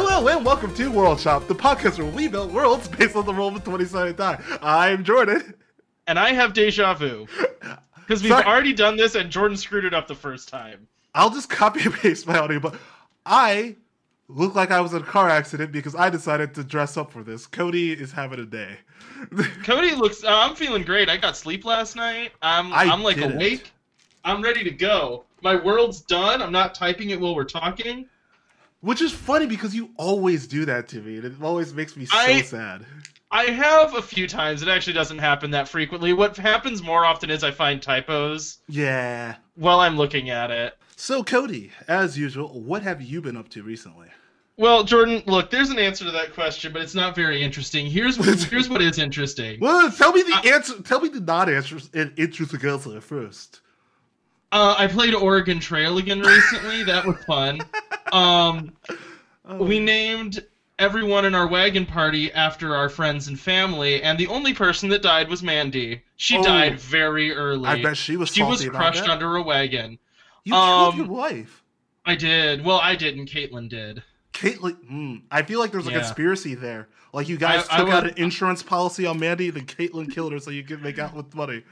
Hello and welcome to World Shop, the podcast where we build worlds based on the role of 20 sided die. I'm Jordan. And I have deja vu. Because we've Sorry. already done this and Jordan screwed it up the first time. I'll just copy and paste my audio, but I look like I was in a car accident because I decided to dress up for this. Cody is having a day. Cody looks. Uh, I'm feeling great. I got sleep last night. I'm. I I'm like didn't. awake. I'm ready to go. My world's done. I'm not typing it while we're talking. Which is funny because you always do that to me, and it always makes me so I- sad. I have a few times. It actually doesn't happen that frequently. What happens more often is I find typos Yeah. while I'm looking at it. So, Cody, as usual, what have you been up to recently? Well, Jordan, look, there's an answer to that question, but it's not very interesting. Here's what, here's what is interesting. Well, tell me the I- answer. Tell me the not answer. interesting answer first. Uh, I played Oregon Trail again recently. That was fun. Um, Oh, we named everyone in our wagon party after our friends and family, and the only person that died was Mandy. She Oh. died very early. I bet she was she was crushed that. under a wagon. You um, killed your wife. I did. Well, I didn't. Caitlin did. Caitlyn, mm, I feel like there's a Yeah. conspiracy there. Like you guys I- I took out an insurance policy on Mandy, then Caitlyn killed her so you could make out with money.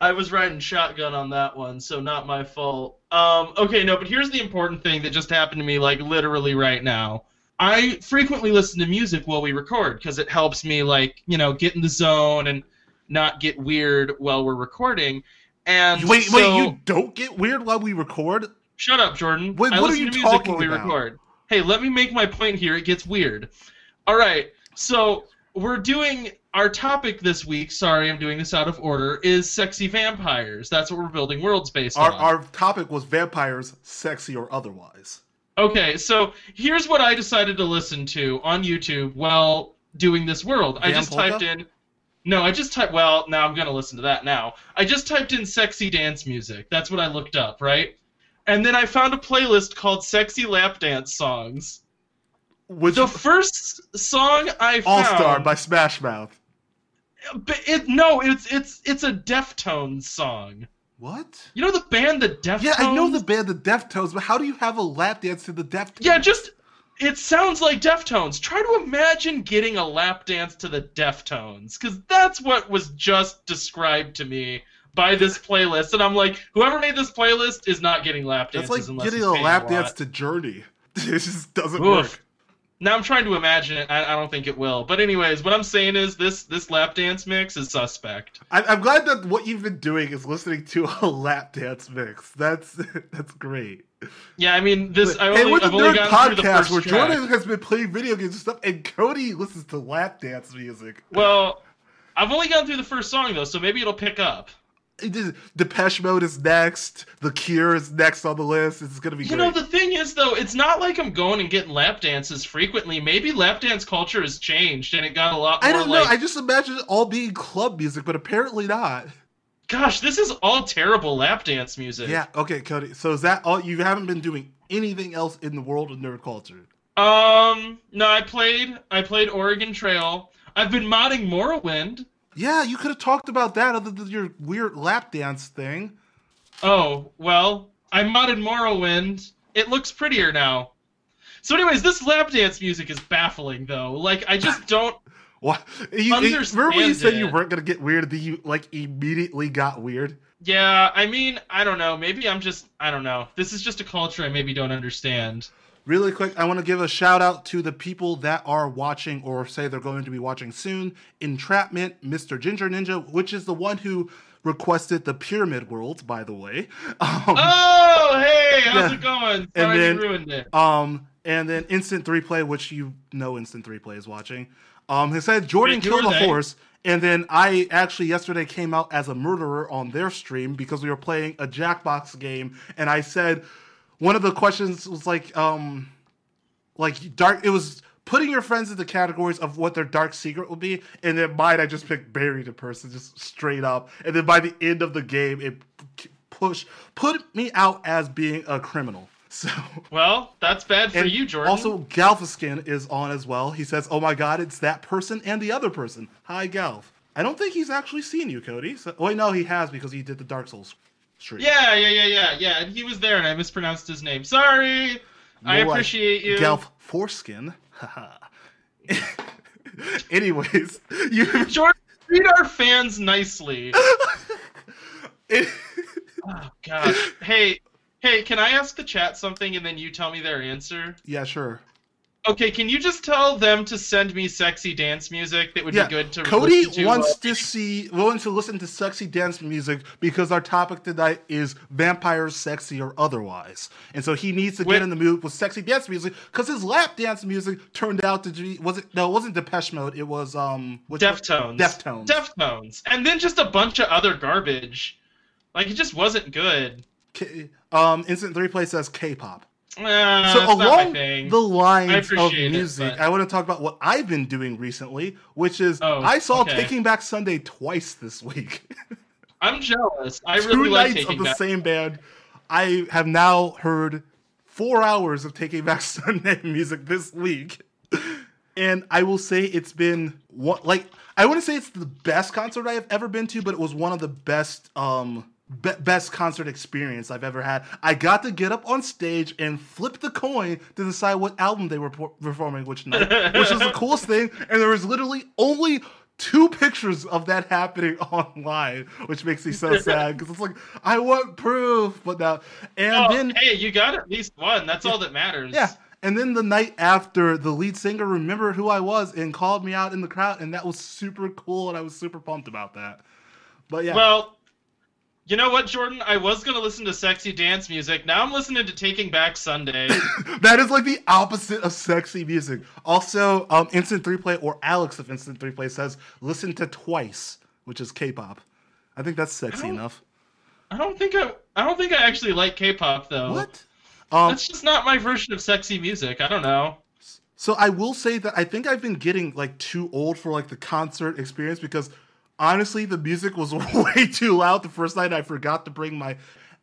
I was riding shotgun on that one, so not my fault. Um, okay, no, but here's the important thing that just happened to me, like literally right now. I frequently listen to music while we record because it helps me, like, you know, get in the zone and not get weird while we're recording. And wait, so- wait, you don't get weird while we record? shut up, Jordan. Wait, I what are listen you to music talking while we about? record. Hey, let me make my point here. It gets weird. All right, so we're doing our topic this week. Sorry, I'm doing this out of order. Is sexy vampires? That's what we're building worlds based Our on. our topic was vampires, sexy or otherwise. Okay, so here's what I decided to listen to on YouTube while doing this world. I just Polka? typed in. No, I just typed. Well, now I'm gonna listen to that now. I just typed in sexy dance music. That's what I looked up, right? And then I found a playlist called "Sexy Lap Dance Songs." Which The first song I found. All. Star by Smash Mouth. But it no, it's it's it's a Deftones song. What? You know the band the Deftones? Yeah, I know the band the Deftones, but how do you have a lap dance to the Deftones? Yeah, just it sounds like Deftones. Try to imagine getting a lap dance to the Deftones, because that's what was just described to me by this playlist, and I'm like, whoever made this playlist is not getting lap dances. That's like getting a lap lot. dance to Journey. It just doesn't Oof. work. Now I'm trying to imagine it. I, I don't think it will. But anyways, what I'm saying is this this lap dance mix is suspect. I, I'm glad that what you've been doing is listening to a lap dance mix. That's that's great. Yeah, I mean this. I hey, only, the I've nerd through the podcast where track. Jordan has been playing video games and stuff, and Cody listens to lap dance music. Well, I've only gone through the first song though, so maybe it'll pick up. It is, Depeche Mode is next. The Cure is next on the list. It's gonna be You great. know, the thing is, though, it's not like I'm going and getting lap dances frequently. Maybe lap dance culture has changed and it got a lot more I don't know. like, I just imagine it all being club music, but apparently not. gosh, this is all terrible lap dance music. Yeah. Okay, Cody. So is that all? You haven't been doing anything else in the world of nerd culture? Um, no, I played, I played Oregon Trail. I've been modding Morrowind. Yeah, you could have talked about that other than your weird lap dance thing. Oh, well, I modded Morrowind. It looks prettier now. So, anyways, this lap dance music is baffling, though. Like, I just don't. What? You, you- remember when you said you weren't gonna get weird, then you like immediately got weird? Yeah, I mean, I don't know. Maybe I'm just. I don't know. This is just a culture I maybe don't understand. Really quick, I want to give a shout out to the people that are watching or say they're going to be watching soon. Entrapment, Mr. Ginger Ninja, which is the one who requested the Pyramid World, by the way. Um, Oh, hey, how's Yeah. it going? And Sorry then- you ruined it. Um, and then Instant Three Play, which you know Instant Three Play is watching. Um, he said Jordan killed a horse, and then I actually yesterday came out as a murderer on their stream because we were playing a Jackbox game, and I said one of the questions was like, um, like dark. It was putting your friends in the categories of what their dark secret would be, and then mine I just picked buried the person just straight up, and then by the end of the game it push put me out as being a criminal. So Well, that's bad for you, Jordan. Also, Galfaskin is on as well. He says, "Oh my God, it's that person and the other person." Hi, Galf. I don't think he's actually seen you, Cody. So, oh, wait, no, he has because he did the Dark Souls stream. yeah, yeah, yeah, yeah, yeah. And he was there, and I mispronounced his name. Sorry. I More like appreciate you. Gelf foreskin. Anyways, you Jordan, treat our fans nicely. it, Oh gosh. Hey, hey, can I ask the chat something and then you tell me their answer? yeah, sure. Okay, can you just tell them to send me sexy dance music that would Yeah, be good to Cody listen to, wants to see, wants to listen to sexy dance music because our topic tonight is vampires, sexy or otherwise, and so he needs to Wait- get in the mood with sexy dance music because his lap dance music turned out to be was it no, it wasn't Depeche Mode, it was um? Deftones. Deftones. Deftones. And then just a bunch of other garbage. Like it just wasn't good. K- um, Instant Three Play says K-pop. Uh, so it's not my along the lines of appreciate it, music, but- I want to talk about what I've been doing recently, which is Oh, I saw okay. Taking Back Sunday twice this week. I'm jealous. I Two really like nights of the back. same band. I have now heard four hours of Taking Back Sunday music this week, and I will say it's been one like I wouldn't say it's the best concert I have ever been to, but it was one of the best um be- best concert experience I've ever had. I got to get up on stage and flip the coin to decide what album they were por- performing which night, which was the coolest thing. And there was literally only two pictures of that happening online, which makes me so sad because it's like I want proof, but now and Oh, then hey, you got at least one. That's all that matters. yeah. And then the night after, the lead singer remembered who I was and called me out in the crowd, and that was super cool, and I was super pumped about that. But yeah, Well, you know what, Jordan? I was gonna listen to sexy dance music. Now I'm listening to Taking Back Sunday. that is like the opposite of sexy music. Also, um, Instant Three Play or Alex of Instant Three Play says listen to Twice, which is K-pop. I think that's sexy don't- enough. I don't think I. I don't think I actually like K-pop though. What? Um, That's just not my version of sexy music. I don't know. So I will say that I think I've been getting like too old for like the concert experience because honestly the music was way too loud the first night. I forgot to bring my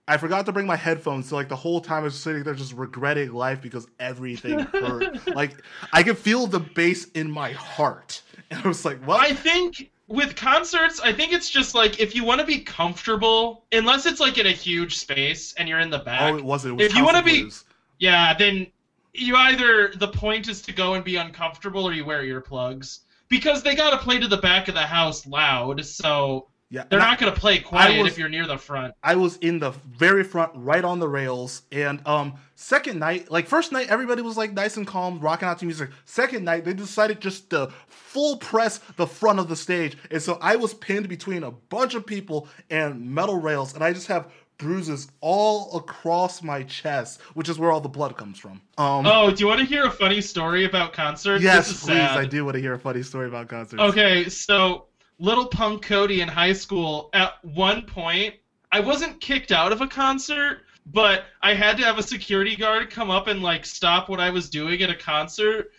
I forgot to bring my headphones. So like the whole time I was sitting there just regretting life because everything hurt. like I could feel the bass in my heart. And I was like, what? I think with concerts, I think it's just like if you want to be comfortable, unless it's like in a huge space and you're in the back. oh, it wasn't. It was If you wanna be- Yeah, then you either the point is to go and be uncomfortable or you wear earplugs because they got to play to the back of the house loud. So yeah, they're not going to play quiet was- if you're near the front. I was in the very front, right on the rails. And um, second night, like first night, everybody was like nice and calm, rocking out to music. Second night, they decided just to full press the front of the stage, and so I was pinned between a bunch of people and metal rails, and I just have bruises all across my chest, which is where all the blood comes from. Um, Oh, do you want to hear a funny story about concerts? yes, please. sad. I do want to hear a funny story about concerts. Okay, so little punk Cody in high school, at one point, I wasn't kicked out of a concert, but I had to have a security guard come up and like stop what I was doing at a concert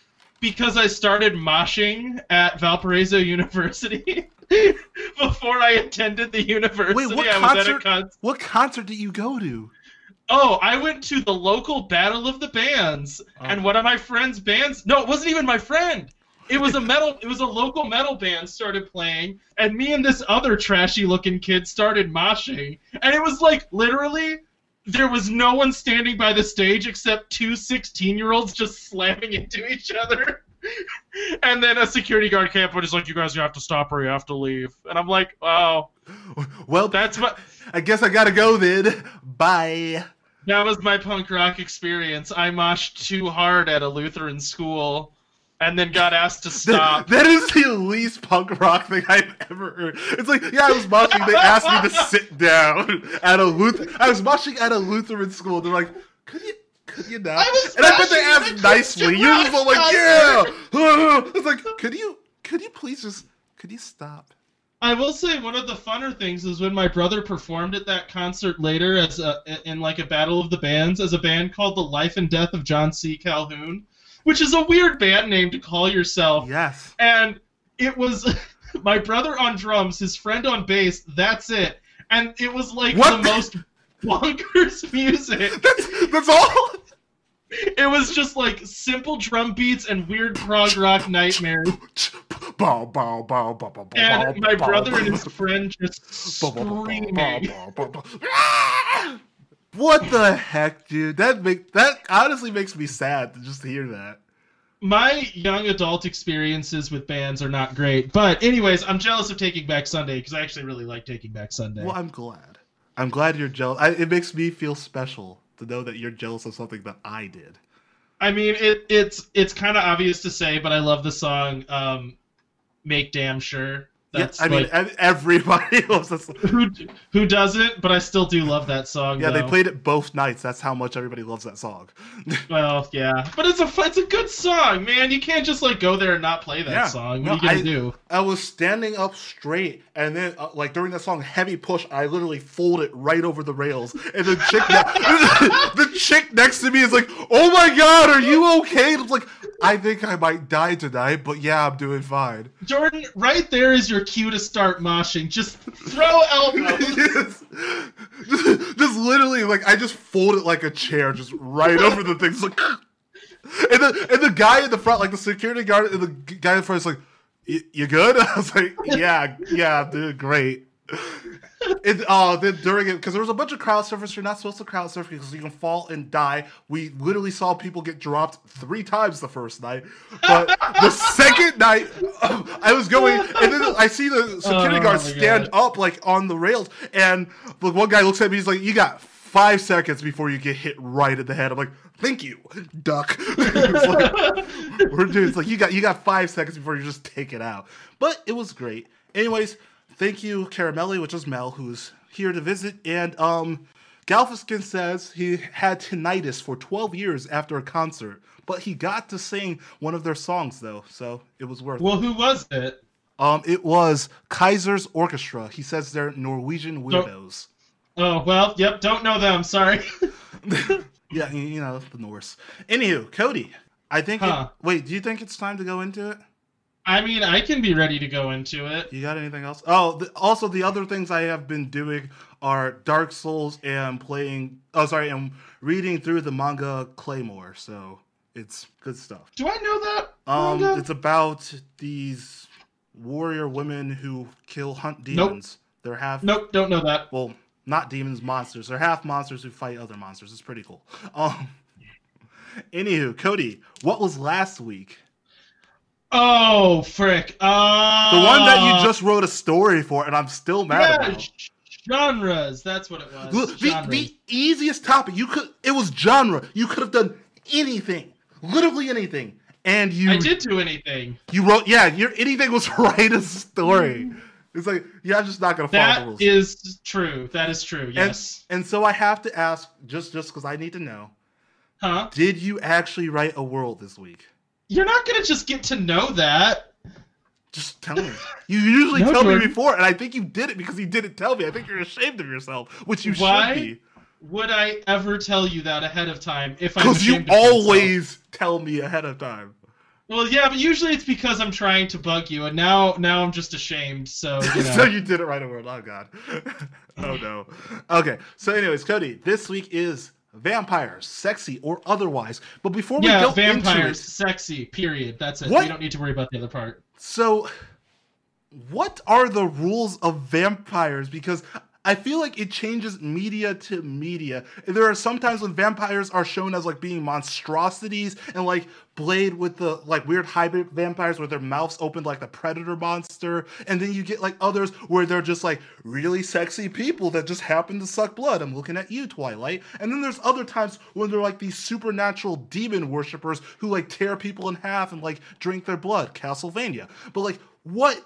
because I started moshing at Valparaiso University before I attended the university. Wait, what I was at a concert? con- What concert did you go to? Oh, I went to the local Battle of the Bands, Oh. and one of my friend's bands. No, it wasn't even my friend. It was a metal. It was a local metal band started playing, and me and this other trashy-looking kid started moshing, and it was like literally. There was no one standing by the stage except two 16-year-olds just slamming into each other. And then a security guard came up and was like, "You guys, you have to stop or you have to leave." And I'm like, "Oh, Well, that's what." I guess I gotta go then. Bye. That was my punk rock experience. I moshed too hard at a Lutheran school and then got asked to stop. That is the least punk rock thing I've ever heard. It's like, yeah, I was moshing. They asked me to sit down at a Lutheran. I was moshing at a Lutheran school. They're like, could you, could you not? I and I bet they moshing asked nicely. Christian You're just all like, yeah. It's like, could you, could you please just, could you stop? I will say one of the funner things is when my brother performed at that concert later as a, in like a battle of the bands as a band called The Life and Death of John C. Calhoun, which is a weird band name to call yourself. Yes. and it was my brother on drums, his friend on bass. That's it, and it was like What? the most bonkers music. That's, that's all. It was just like simple drum beats and weird prog rock nightmares. Bow, bow, bow, bow, bow, bow, And my brother and his friend just screaming. What the heck, dude? That make that honestly makes me sad to just hear that. My young adult experiences with bands are not great, but anyways, I'm jealous of Taking Back Sunday because I actually really like Taking Back Sunday. Well, I'm glad. I'm glad you're jealous. I, it makes me feel special to know that you're jealous of something that I did. I mean, it, it's it's kind of obvious to say, but I love the song um, "Make Damn Sure." That's yeah, I like, mean, everybody loves this. Who who doesn't? But I still do love that song. Yeah, though. they played it both nights. That's how much everybody loves that song. well, yeah, but it's a it's a good song, man. You can't just like go there and not play that yeah. song. What no, are you gonna I, do? I was standing up straight, and then uh, like during that song, "Heavy Push," I literally folded right over the rails, and the chick ne- the chick next to me is like, "Oh my god, are you okay?" And I'm like, I think I might die tonight, but yeah, I'm doing fine. Jordan, right there is your cue to start moshing. Just throw elbows. just, just, just, literally, like I just fold it like a chair, just right over the things. Like, and the and the guy in the front, like the security guard, and the guy in front is like, "You good?" I was like, "Yeah, yeah, doing great." It, uh, then during it, because there was a bunch of crowd surfers. You're not supposed to crowd surf because you can fall and die. We literally saw people get dropped three times the first night, but the second night, I was going, and then I see the security oh, guard stand God. up like on the rails, and the one guy looks at me. He's like, "You got five seconds before you get hit right in the head." I'm like, "Thank you, duck." it's like, we're doing. It's like you got you got five seconds before you just take it out. But it was great. Anyways thank you, Caramelli, which is Mel, who's here to visit. And um, Galfiskin says he had tinnitus for 12 years after a concert, but he got to sing one of their songs though, so it was worth. It. Well, it. who was it? Um, it was Kaizers Orchestra. He says they're Norwegian weirdos. oh well, yep, don't know them. Sorry. yeah, you know the Norse. Anywho, Cody, I think. Huh. It, wait, do you think it's time to go into it? I mean, I can be ready to go into it. You got anything else? Oh, the, also the other things I have been doing are Dark Souls and playing. Oh, sorry, and reading through the manga Claymore. So it's good stuff. Do I know that? Um, manga? it's about these warrior women who kill hunt demons. Nope. They're half. Nope, don't know that. Well, not demons, monsters. They're half monsters who fight other monsters. It's pretty cool. Um. Anywho, Cody, what was last week? Oh, frick. Uh, the one that you just wrote a story for, and I'm still mad yeah, about. Genres, that's what it was. The, the easiest topic you could it was genre. You could have done anything, literally anything, and you. I did do anything. You wrote, yeah. Your anything was write a story. It's like, yeah, I'm just not gonna follow the rules. That is true. That is true. Yes. And, and so I have to ask, just just because I need to know. Huh? Did you actually write a world this week? You're not gonna just get to know that. Just tell me. You usually no, tell Jordan. me before, and I think you did it because you didn't tell me. I think you're ashamed of yourself, which you Why should be. Would I ever tell you that ahead of time if I'm Because you always tell me ahead of time. Well, yeah, but usually it's because I'm trying to bug you, and now now I'm just ashamed. So you know. so you did it right away. Oh god. oh no. Okay. So, anyways, Cody, this week is vampires, sexy or otherwise. But before we yeah, go vampires, it, sexy. Period. That's it. What? We don't need to worry about the other part. So, what are the rules of vampires? Because I feel like it changes media to media. There are sometimes when vampires are shown as like being monstrosities and like Blade with the like weird hybrid vampires with their mouths open like the predator monster, and then you get like others where they're just like really sexy people that just happen to suck blood. I'm looking at you, Twilight. And then there's other times when they're like these supernatural demon worshippers who like tear people in half and like drink their blood. Castlevania. But like what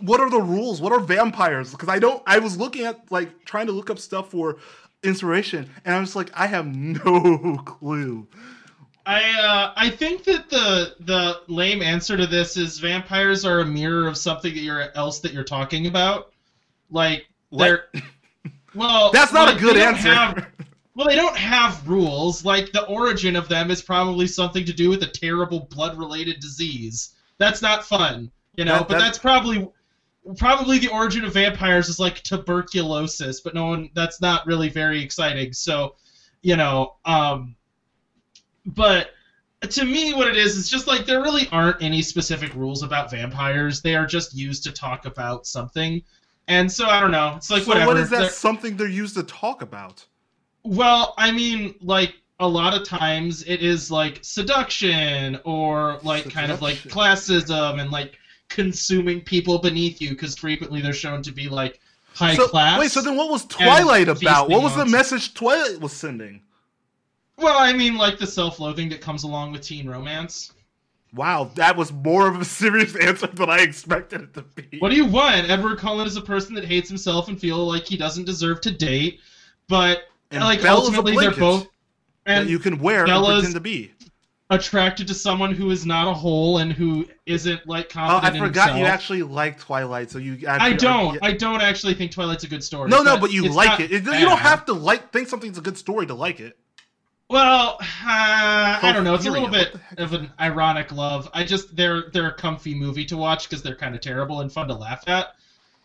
what are the rules? What are vampires? Because I don't. I was looking at like trying to look up stuff for inspiration, and I was like, I have no clue. I uh, I think that the the lame answer to this is vampires are a mirror of something that you're else that you're talking about. Like they're well, that's not like, a good answer. Have, well, they don't have rules. Like the origin of them is probably something to do with a terrible blood-related disease. That's not fun, you know. That, but that's probably probably the origin of vampires is like tuberculosis, but no one that's not really very exciting. So, you know, um but to me what it is is just like there really aren't any specific rules about vampires. They are just used to talk about something. And so I don't know. It's like so whatever. What is that they're, something they're used to talk about? Well, I mean, like a lot of times it is like seduction or like kind of like classism and like consuming people beneath you because frequently they're shown to be like high so, class. Wait, so then what was Twilight about? What was the message Twilight was sending? Well, I mean, like the self-loathing that comes along with teen romance. Wow, that was more of a serious answer than I expected it to be. What do you want? Edward Cullen is a person that hates himself and feel like he doesn't deserve to date, but and like Bella's ultimately they're both that and you can wear and Bella's- pretend to be. Attracted to someone who is not a whole and who isn't like confident. Oh, I forgot you actually like Twilight, so you. I actually- don't. yeah. I don't actually think Twilight's a good story. No, no, but you like it. It- You don't have to like think something's a good story to like it. Well, uh, I don't know. It's a little bit what the heck of an ironic love. I just they're they're a comfy movie to watch because they're kind of terrible and fun to laugh at.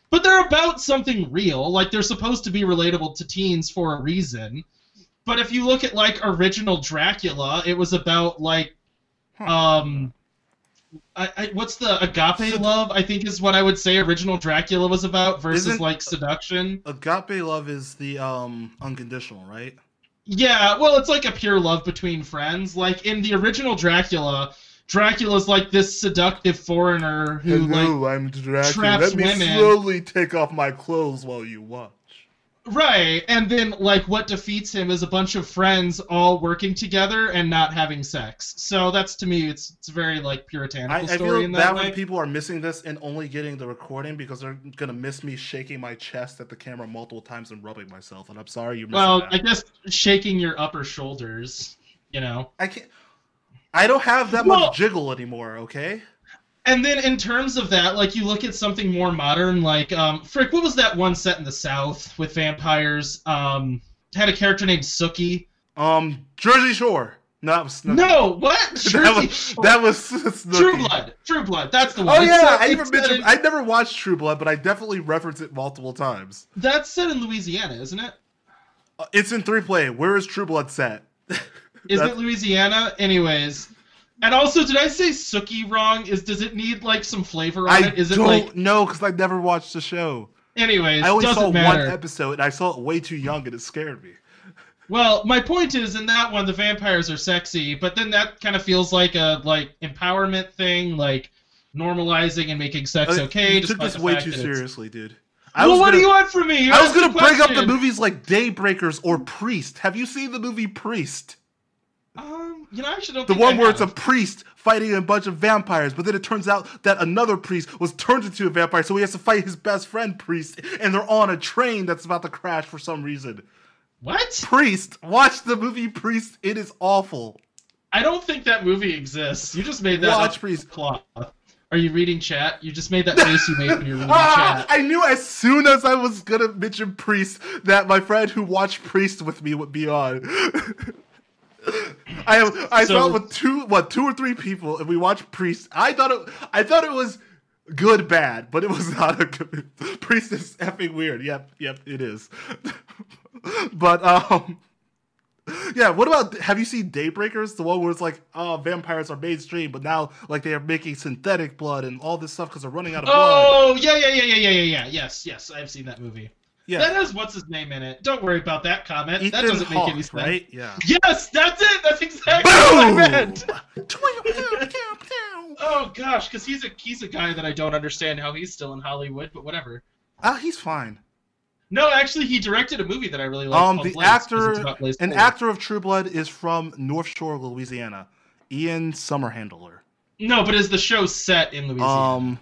But they're about something real. Like they're supposed to be relatable to teens for a reason. But if you look at like original Dracula, it was about like um I, I, what's the agape Sed- love? I think is what I would say original Dracula was about versus Isn't- like seduction. Agape love is the um unconditional, right? Yeah, well, it's like a pure love between friends. Like in the original Dracula, Dracula's like this seductive foreigner who like I'm Dracula. traps Let me women. slowly take off my clothes while you watch. Right, and then like what defeats him is a bunch of friends all working together and not having sex. So that's to me, it's it's very like puritanical I, I story feel in that when way. people are missing this and only getting the recording because they're gonna miss me shaking my chest at the camera multiple times and rubbing myself. And I'm sorry you're Well, that. I guess shaking your upper shoulders, you know. I can't. I don't have that Well- much jiggle anymore. Okay. And then in terms of that, like you look at something more modern, like um, Frick, what was that one set in the South with vampires? Um, had a character named Sookie. Um, Jersey Shore. No, that was Snooki. No, what? that was Shore. that was True Blood. True Blood. That's the one. Oh It's yeah, set- I even mentioned. in- I never watched True Blood, but I definitely reference it multiple times. That's set in Louisiana, isn't it? Uh, It's in three play. Where is True Blood set? Is it Louisiana? Anyways. And also, did I say Suki wrong? Is does it need like some flavor on I it? Is it don't like? know because I never watched the show. Anyways, I only doesn't saw matter. one episode, and I saw it way too young, and it scared me. Well, my point is, in that one, the vampires are sexy, but then that kind of feels like a like empowerment thing, like normalizing and making sex Uh, okay. you took this way too seriously, dude. I Well, what gonna, do you want from me? You I was gonna bring up the movies like Daybreakers or Priest. Have you seen the movie Priest? You know, I actually don't. The one where it's a priest fighting a bunch of vampires, but then it turns out that another priest was turned into a vampire, so he has to fight his best friend priest, and they're on a train that's about to crash for some reason. what? Priest, watch the movie Priest. It is awful. I don't think that movie exists. You just made that Watch Priest. cloth. Are you reading chat? You just made that face you made when you were reading Ah, chat. I knew as soon as I was gonna mention Priest that my friend who watched Priest with me would be on. I have I So- saw it with two what two or three people and we watched Priest. I thought it I thought it was good bad, but it was not a good Priest is effing weird. Yep, yep, it is. but um yeah, what about have you seen Daybreakers? The one where it's like, oh, vampires are mainstream, but now like they are making synthetic blood and all this stuff because they're running out of blood. Oh yeah, yeah, yeah, yeah, yeah, yeah, yeah. Yes, yes, I've seen that movie. Yeah, That has what's his name in it. Don't worry about that comment. Ethan that doesn't Hawke, make any sense. right? Yeah. Yes, that's it. That's exactly what I meant. Oh gosh, because he's a he's a guy that I don't understand how he's still in Hollywood, but whatever. Ah, he's fine. No, actually, he directed a movie that I really like. Um, the Blaze, actor, it's about Blaze an actor of True Blood is from North Shore, Louisiana. Ian Somerhalder. No, but is the show set in Louisiana? Um,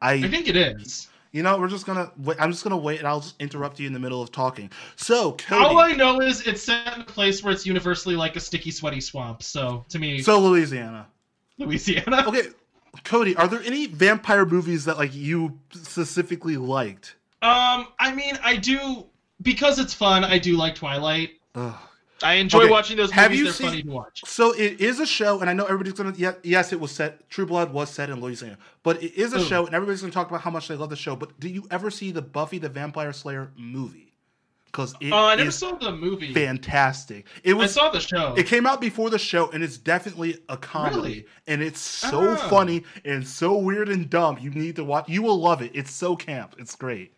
I I, think it is. You know, we're just gonna wait. I'm just gonna wait, and I'll just interrupt you in the middle of talking. So, Cody, All I know is it's set in a place where it's universally like a sticky, sweaty swamp. So to me, so Louisiana. Louisiana. Okay, Cody, are there any vampire movies that like you specifically liked? Um, I mean, I do because it's fun. I do like Twilight. Ugh. I enjoy Okay, watching those movies. have you They're seen- funny to watch. So it is a show, and I know everybody's gonna. Yeah, yes, it was set. True Blood was set in Louisiana, but it is a Ooh. show, and everybody's gonna talk about how much they love the show. But do you ever see the Buffy the Vampire Slayer movie? Because it Oh, I never is saw the movie. fantastic. It was. I saw the show. It came out before the show, and it's definitely a comedy, Really? and it's so Oh. funny and so weird and dumb. You need to watch. You will love it. It's so camp. It's great.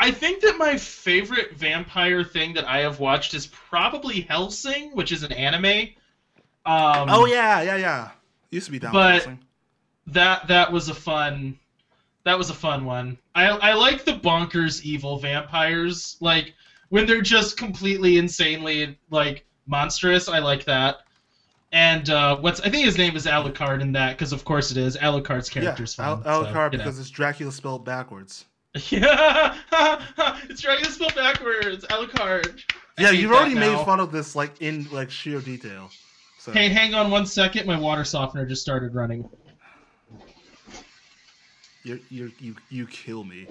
I think that my favorite vampire thing that I have watched is probably Hellsing, which is an anime. Um, oh yeah, yeah, yeah. Used to be down. but- that that was a fun that was a fun one. I I like the bonkers evil vampires like when they're just completely insanely like monstrous. I like that. And uh, what's I think his name is Alucard in that because of course it is Alucard's yeah, character's Al- fun. Alucard so, you know. because it's Dracula spelled backwards. yeah, it's trying to spelled backwards. Alucard. Yeah, you've already now. made fun of this like in like sheer detail. So Hey, hang on one second. My water softener just started running. you you you you kill me.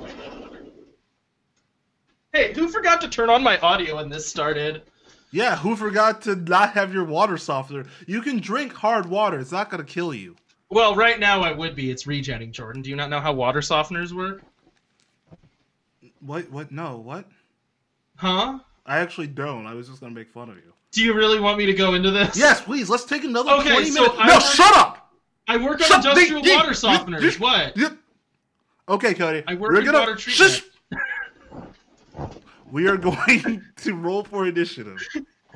Hey, who forgot to turn on my audio when this started? Yeah, who forgot to not have your water softener? You can drink hard water. It's not gonna kill you. Well, right now I would be. It's regenning, Jordan. Do you not know how water softeners work? What? What? No. What? Huh? I actually don't. I was just gonna make fun of you. Do you really want me to go into this? Yes, please. Let's take another Okay, twenty so minutes. I No, work- shut up. I work on Shut- industrial the- the- water the- softeners. the- what? Yep. Okay, Cody. I work we're in gonna water treatment. Shush! we are going to roll for initiative.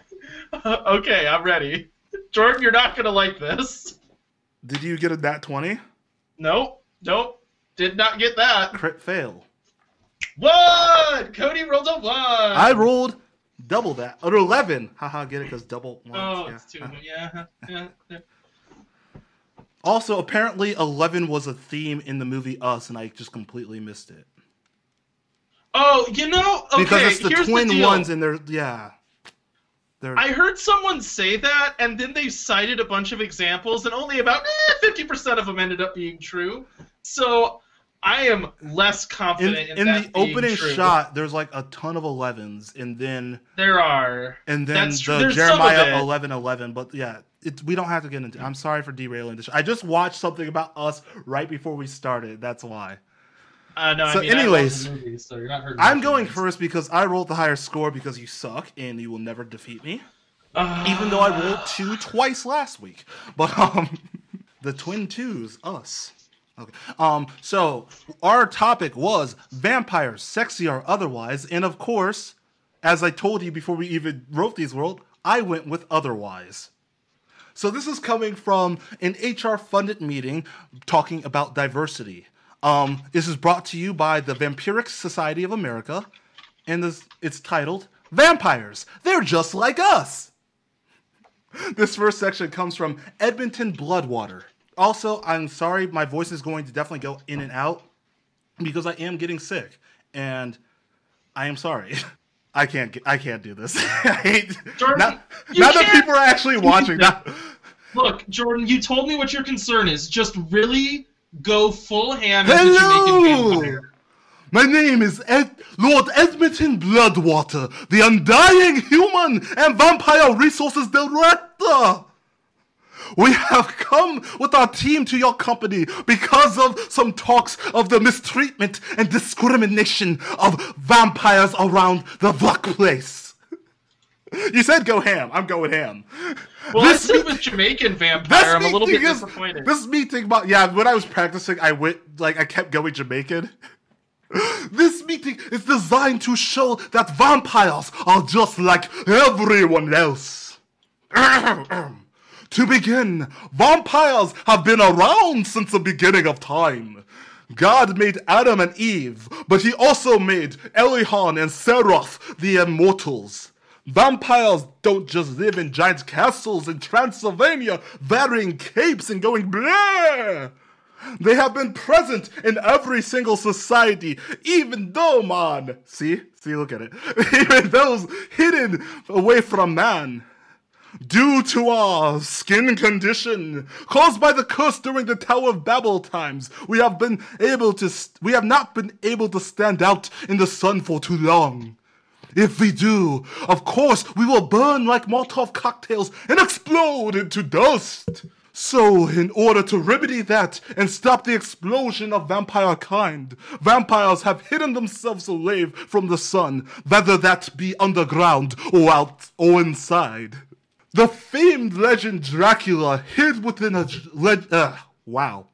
okay, I'm ready. Jordan, you're not gonna like this. Did you get a nat twenty? Nope. Nope. Did not get that. Crit fail. One. Cody rolled a one. I rolled double that. Or eleven. Haha, get it because double one. Oh, yeah. it's two. Uh-huh. Yeah. yeah. yeah. Also, apparently, eleven was a theme in the movie Us, and I just completely missed it Oh, you know. Okay. because it's the here's twin the deal. ones, and they're yeah, they're I heard someone say that, and then they cited a bunch of examples, and only about eh, fifty percent of them ended up being true. So I am less confident in, in that the opening true. shot. There's like a ton of elevens, and then There are. and then That's the There's Jeremiah it. eleven eleven. But yeah, it, we don't have to get into. I'm sorry for derailing this. I just watched something about us right before we started. That's why. Uh, no, So I mean, anyways, I love the movie, so you're not hurting I'm going first because I rolled the higher score because you suck and you will never defeat me. Uh, Even though I rolled two twice last week. But um the twin twos, us. Okay. Um so our topic was vampires, sexy or otherwise, and of course, as I told you before we even wrote these world, I went with otherwise. So this is coming from an HR funded meeting talking about diversity. Um, this is brought to you by the Vampiric Society of America, and this, it's titled "Vampires. They're just like us." This first section comes from Edmonton Bloodwater. Also, I'm sorry, my voice is going to definitely go in and out because I am getting sick, and I am sorry. I can't. Get, I can't do this. I hate. Jordan, you now that people are actually watching. Now, Look, Jordan, you told me what your concern is. Just really go full ham as a Jamaican Hello! My name is Ed- Lord Edmonton Bloodwater, the undying human and vampire resources director. We have come with our team to your company because of some talks of the mistreatment and discrimination of vampires around the Buck place. You said go ham. I'm going ham. Well, I This said meet- with Jamaican vampire, I'm a little bit is- disappointed. This meeting, about yeah, when I was practicing, I went like I kept going Jamaican. This meeting is designed to show that vampires are just like everyone else. to begin, vampires have been around since the beginning of time. God made Adam and Eve, but he also made Elihan and Seroth, the immortals. Vampires don't just live in giant castles in Transylvania, wearing capes and going blah. They have been present in every single society, even though, man. See? See, look at it. even those hidden away from man. Due to our skin condition caused by the curse during the Tower of Babel times, we have been able to st- we have not been able to stand out in the sun for too long. If we do, of course, we will burn like Molotov cocktails and explode into dust. So, in order to remedy that and stop the explosion of vampire kind, vampires have hidden themselves away from the sun, whether that be underground or out or inside. The famed legend Dracula hid within a uh, wow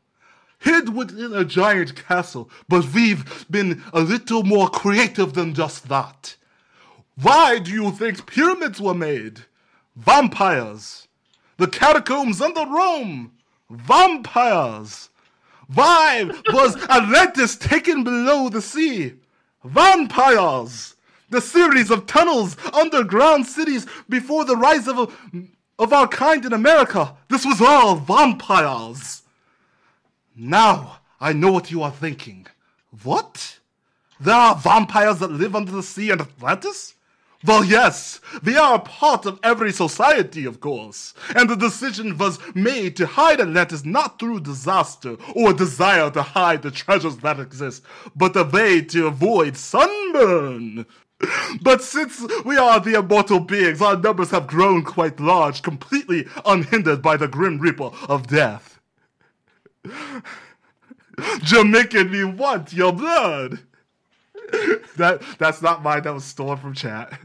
hid within a giant castle, but we've been a little more creative than just that. Why do you think pyramids were made? Vampires. The catacombs under Rome. Vampires. Why was Atlantis taken below the sea? Vampires. The series of tunnels, underground cities before the rise of, of our kind in America. This was all vampires. Now I know what you are thinking. What? There are vampires that live under the sea in Atlantis? Well, yes, they are a part of every society, of course. And the decision was made to hide Atlantis not through disaster or desire to hide the treasures that exist, but a way to avoid sunburn. But since we are the immortal beings, our numbers have grown quite large, completely unhindered by the grim reaper of death. Jamaican, me want your blood. That that's not mine. That was stolen from chat.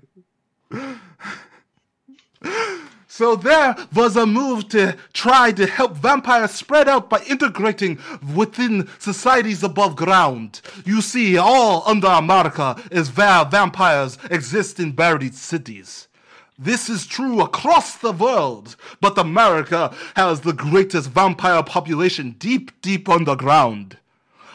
So there was a move to try to help vampires spread out by integrating within societies above ground. You see, all under America is where vampires exist in buried cities. This is true across the world, but America has the greatest vampire population deep, deep underground.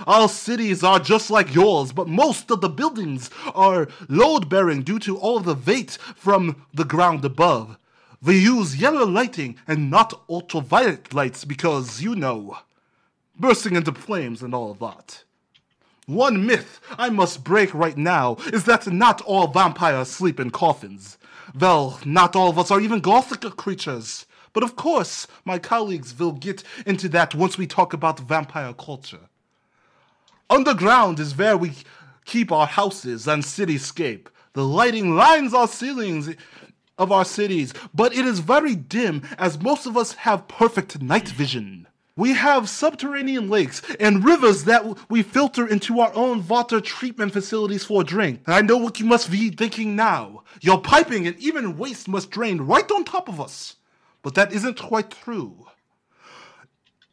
Our cities are just like yours, but most of the buildings are load bearing due to all the weight from the ground above. We use yellow lighting and not ultraviolet lights because, you know, bursting into flames and all of that. One myth I must break right now is that not all vampires sleep in coffins. Well, not all of us are even gothic creatures. But of course, my colleagues will get into that once we talk about vampire culture. Underground is where we keep our houses and cityscape. The lighting lines our ceilings of our cities, but it is very dim as most of us have perfect night vision. We have subterranean lakes and rivers that we filter into our own water treatment facilities for drink. I know what you must be thinking now. Your piping and even waste must drain right on top of us. But that isn't quite true.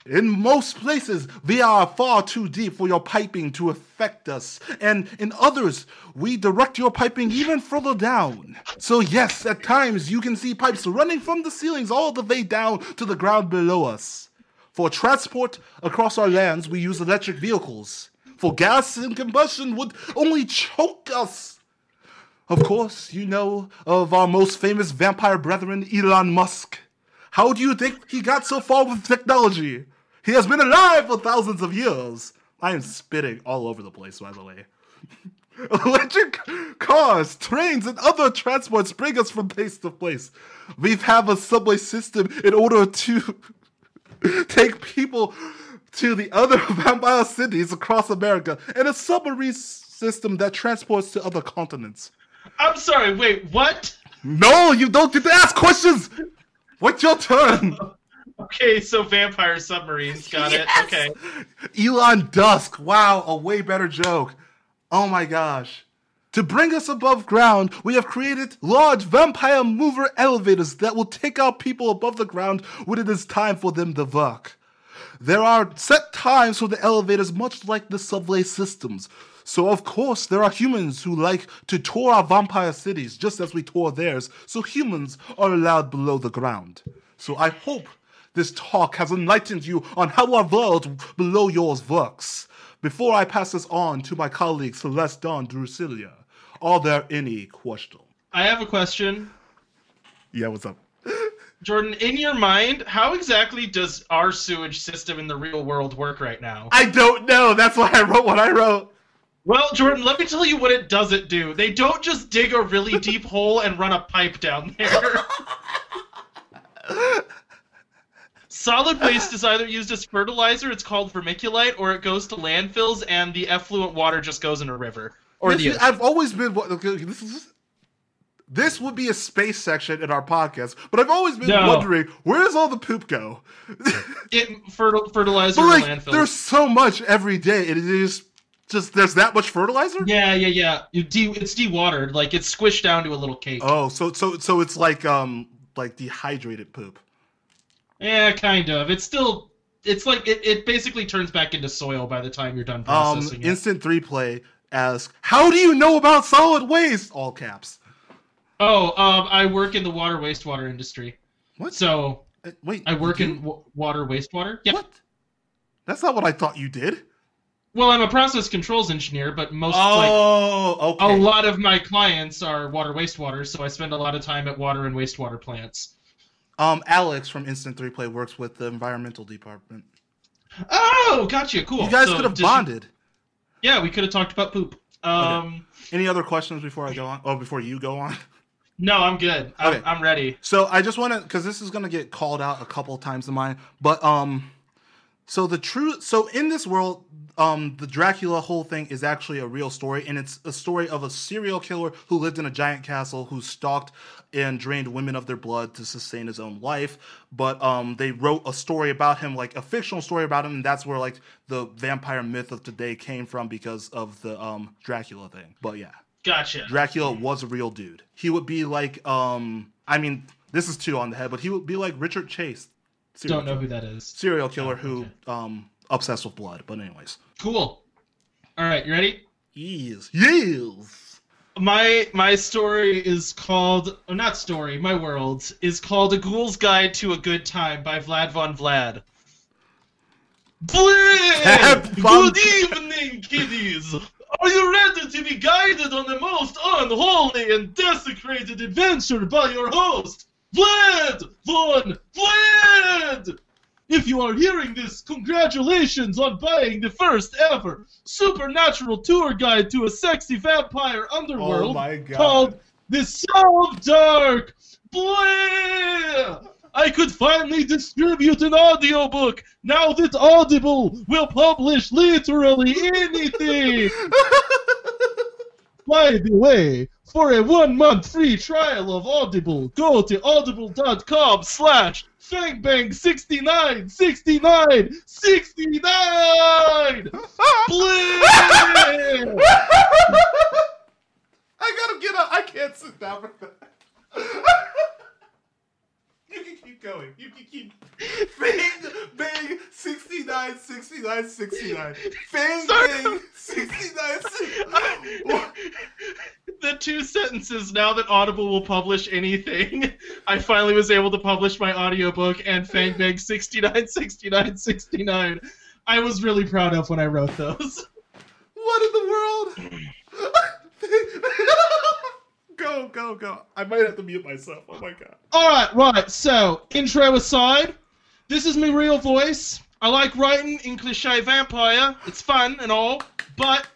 In most places, we are far too deep for your piping to affect us, and in others, we direct your piping even further down. So, yes, at times you can see pipes running from the ceilings all the way down to the ground below us. For transport across our lands, we use electric vehicles. For gas and combustion would only choke us. Of course, you know of our most famous vampire brethren, Elon Musk. How do you think he got so far with technology? He has been alive for thousands of years. I am spitting all over the place, by the way. Electric cars, trains, and other transports bring us from place to place. We have a subway system in order to take people to the other vampire cities across America, and a submarine system that transports to other continents. I'm sorry, wait, what? No, you don't get to ask questions! What's your turn? Okay, so vampire submarines, got Yes! it. Okay. Elon Dusk. Wow, a way better joke. Oh my gosh. To bring us above ground, we have created large vampire mover elevators that will take out people above the ground when it is time for them to work. There are set times for the elevators, much like the subway systems. So, of course, there are humans who like to tour our vampire cities just as we tour theirs, so humans are allowed below the ground. So, I hope this talk has enlightened you on how our world below yours works. Before I pass this on to my colleague Celeste Don Drusilla, are there any questions? I have a question. Yeah, what's up? Jordan, in your mind, how exactly does our sewage system in the real world work right now? I don't know. That's why I wrote what I wrote. Well, Jordan, let me tell you what it doesn't do. They don't just dig a really deep hole and run a pipe down there. Solid waste is either used as fertilizer, it's called vermiculite, or it goes to landfills and the effluent water just goes in a river. Or This the is- I've always been. This is. This would be a space section in our podcast, but I've always been No. wondering where does all the poop go? it, fertil, fertilizer but like, landfills. there's so much every day, and it is just there's that much fertilizer. Yeah, yeah, yeah. You de- it's dewatered, like it's squished down to a little cake. Oh, so so so it's like um like dehydrated poop. Yeah, kind of. It's still it's like it, it basically turns back into soil by the time you're done Um, processing it. instant three play asks, "How do you know about solid waste?" All caps. Oh, um, I work in the water wastewater industry. What? So Uh, Wait, I work in w- water wastewater. Yeah. What? That's not what I thought you did. Well, I'm a process controls engineer, but most like Oh, a lot of my clients are water wastewater, so I spend a lot of time at water and wastewater plants. Um, Alex from Instant Three Play works with the environmental department. Oh, gotcha. Cool. You guys So could have did you- bonded. yeah, we could have talked about poop. Um, Any other questions before I go on? Oh, before you go on. no, I'm good. I'm, Okay. I'm ready. So I just want to, because this is gonna get called out a couple times in mine, but um, so the true, so in this world, um, the Dracula whole thing is actually a real story, and it's a story of a serial killer who lived in a giant castle who stalked and drained women of their blood to sustain his own life. But um, they wrote a story about him, like a fictional story about him, and that's where like the vampire myth of today came from because of the um Dracula thing. But yeah. Gotcha. Dracula was a real dude. He would be like, um, I mean, this is two on the head, but he would be like Richard Chase. serial Don't know killer. who that is. Serial killer Oh, who, um, obsessed with blood. But anyways, Cool. All right, you ready? yes, yes. My my story is called oh, not story. My world is called A Ghoul's Guide to a Good Time by Vlad von Vlad. Vlad! Good evening, kiddies. Are you ready to be guided on the most unholy and desecrated adventure by your host, Vlad von? If you are hearing this, congratulations on buying the first ever supernatural tour guide to a sexy vampire underworld Oh called The Soul of Dark. Blah! I could finally distribute an audiobook now that Audible will publish literally anything. By the way, for a one-month free trial of Audible, go to audible.com slash fangbang69, 69, 69! Blah! I gotta get up. I can't sit down for that. you can keep going. You can keep. Bang, bang, 69, 69, 69. Bang, Sorry. bang, 69, 69. the two sentences now that Audible will publish anything, I finally was able to publish my audiobook and Fangbang 69, 69, 69. I was really proud of when I wrote those. What in the world? go, go, go. I might have to mute myself. Oh my god. Alright, right, so, intro aside, this is my real voice. I like writing in cliche vampire. It's fun and all, but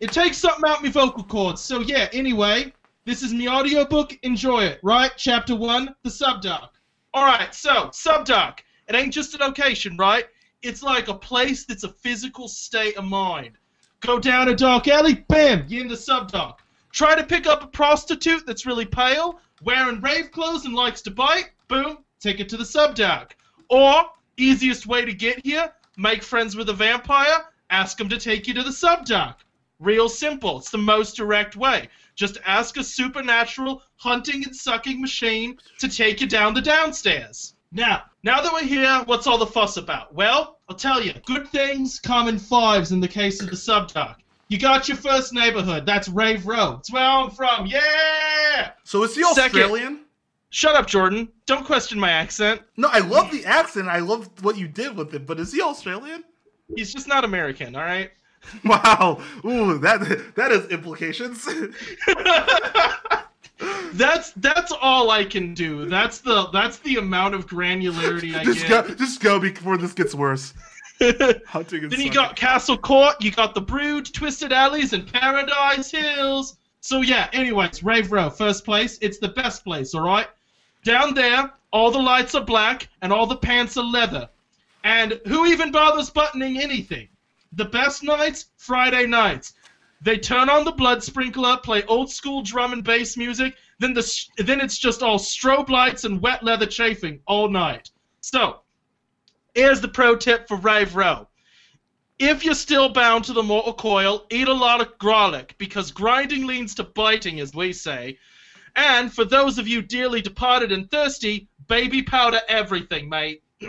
it takes something out my vocal cords. So yeah, anyway, this is my audiobook. Enjoy it, right? Chapter 1, The Subdark. Alright, so, Subdark. It ain't just a location, right? It's like a place that's a physical state of mind. Go down a dark alley, bam, you're in the Subdark. Try to pick up a prostitute that's really pale, wearing rave clothes and likes to bite, boom, take it to the Subdark. Or, easiest way to get here, make friends with a vampire, ask him to take you to the Subdark. Real simple. It's the most direct way. Just ask a supernatural hunting and sucking machine to take you down the downstairs. Now, now that we're here, what's all the fuss about? Well, I'll tell you. Good things come in fives in the case of the Subdark. You got your first neighborhood. That's Rave Row. It's where I'm from. Yeah! So is he Second. Australian? Shut up, Jordan. Don't question my accent. No, I love the accent. I love what you did with it, but is he Australian? He's just not American, all right? Wow. Ooh, that that has implications. that's that's all I can do. That's the that's the amount of granularity I just get. go, just go before this gets worse. Hunting Then you got Castle Court, you got the Brood, Twisted Alleys, and Paradise Hills. So yeah, anyways, Rave Row, first place. It's the best place, alright? Down there, all the lights are black and all the pants are leather. And who even bothers buttoning anything? The best nights, Friday nights. They turn on the blood sprinkler, play old school drum and bass music, then the then it's just all strobe lights and wet leather chafing all night. So, here's the pro tip for Rave Row. If you're still bound to the mortal coil, eat a lot of garlic because grinding leads to biting, as we say. And for those of you dearly departed and thirsty, baby powder everything, mate.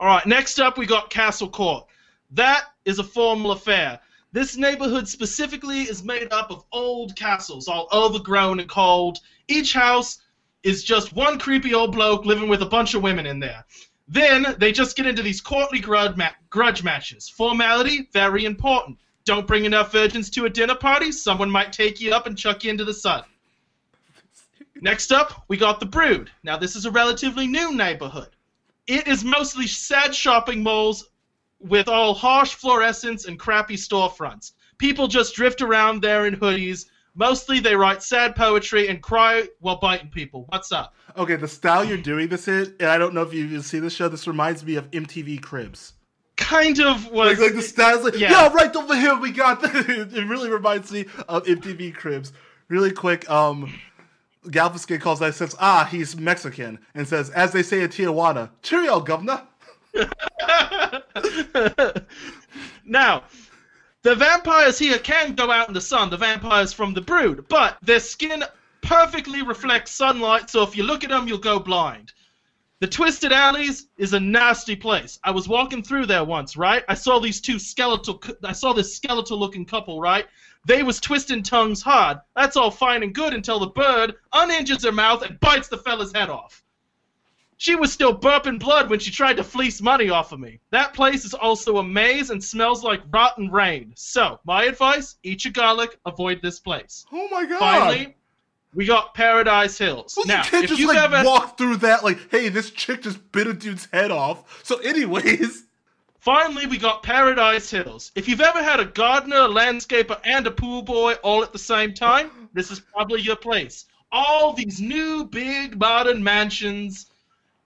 All right, next up we got Castle Court. That is a formal affair. This neighborhood specifically is made up of old castles, all overgrown and cold. Each house is just one creepy old bloke living with a bunch of women in there. Then they just get into these courtly grudge, ma- grudge matches. Formality, very important. Don't bring enough virgins to a dinner party, someone might take you up and chuck you into the sun. Next up, we got the Brood. Now, this is a relatively new neighborhood. It is mostly sad shopping malls with all harsh fluorescence and crappy storefronts. People just drift around there in hoodies. Mostly they write sad poetry and cry while biting people. What's up? Okay, the style you're doing this in, and I don't know if you've seen the show. This reminds me of MTV Cribs. Kind of was Like, like the style's like, Yeah. yeah, right over here we got. this. it really reminds me of MTV Cribs. Really quick, um, Galveston calls that says, ah, he's Mexican, and says, as they say in Tijuana, cheerio, governor. now, the vampires here can go out in the sun, the vampires from the brood, but their skin perfectly reflects sunlight, so if you look at them, you'll go blind. The Twisted Alleys is a nasty place. I was walking through there once, right? I saw these two skeletal I saw this skeletal looking couple, right? They was twisting tongues hard. That's all fine and good until the bird unhinges her mouth and bites the fella's head off. She was still burping blood when she tried to fleece money off of me. That place is also a maze and smells like rotten rain. So, my advice eat your garlic, avoid this place. Oh my god. Finally, we got Paradise Hills. Well, now, you can't if just you've like ever. walk through that like, hey, this chick just bit a dude's head off. So, anyways, Finally, we got Paradise Hills. If you've ever had a gardener, a landscaper, and a pool boy all at the same time, this is probably your place. All these new, big, modern mansions,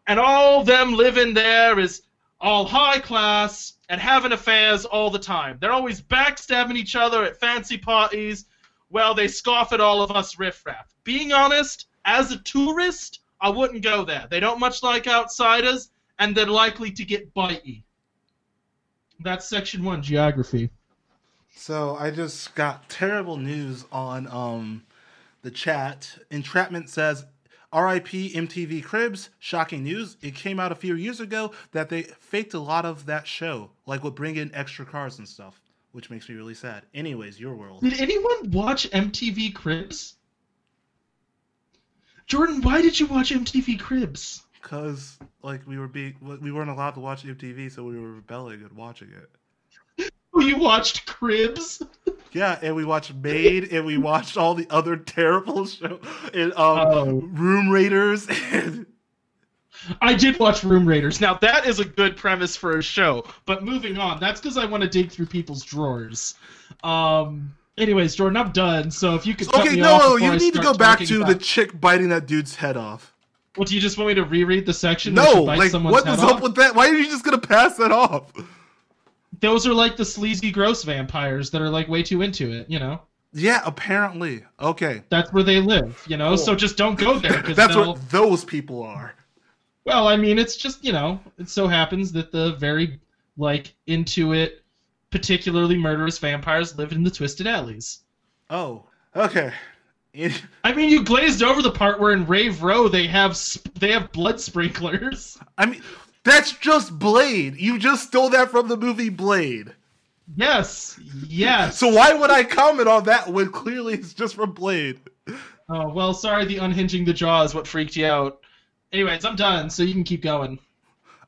and all them living there is all high class and having affairs all the time. They're always backstabbing each other at fancy parties. Well, they scoff at all of us riffraff. Being honest, as a tourist, I wouldn't go there. They don't much like outsiders, and they're likely to get bitey. That's section one, geography. So I just got terrible news on um the chat. Entrapment says RIP MTV Cribs. Shocking news. It came out a few years ago that they faked a lot of that show, like would bring in extra cars and stuff, which makes me really sad. Anyways, your world. Did anyone watch MTV Cribs? Jordan, why did you watch MTV Cribs? Cause like we were being we weren't allowed to watch MTV, so we were rebelling and watching it. You watched Cribs? Yeah, and we watched Made, and we watched all the other terrible show, and um, Oh. Room Raiders, and I did watch Room Raiders. Now that is a good premise for a show. But moving on, that's because I want to dig through people's drawers. Um. Anyways, Jordan, I'm done. So if you could okay, no, you I need to go back to about- the chick biting that dude's head off. What do you just want me to reread the section? No, like what was off? up with that? Why are you just gonna pass that off? Those are like the sleazy, gross vampires that are like way too into it. You know, Yeah, apparently. Okay, that's where they live. You know, so just don't go there because that's they'll. what those people are. Well, I mean, it's just you know, it so happens that the very like into it, particularly murderous vampires live in the twisted alleys. Oh, okay. It- I mean, you glazed over the part where in Rave Row they have sp- they have blood sprinklers. I mean, that's just Blade. You just stole that from the movie Blade. Yes, yes. So why would I comment on that when clearly it's just from Blade? Oh well, sorry. The unhinging the jaw is what freaked you out. Anyways, I'm done, so you can keep going.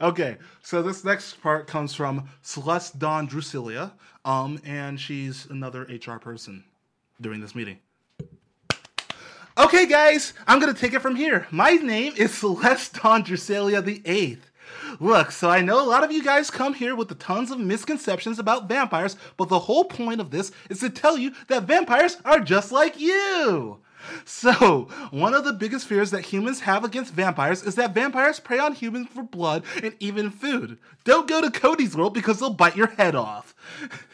Okay, so this next part comes from Celeste Dawn Drusilia, um, and she's another HR person during this meeting. Okay, guys, I'm gonna take it from here. My name is Celeste Dawn Drusilia the Eighth. Look, so I know a lot of you guys come here with the tons of misconceptions about vampires, but the whole point of this is to tell you that vampires are just like you. So, one of the biggest fears that humans have against vampires is that vampires prey on humans for blood and even food. Don't go to Cody's world because they'll bite your head off.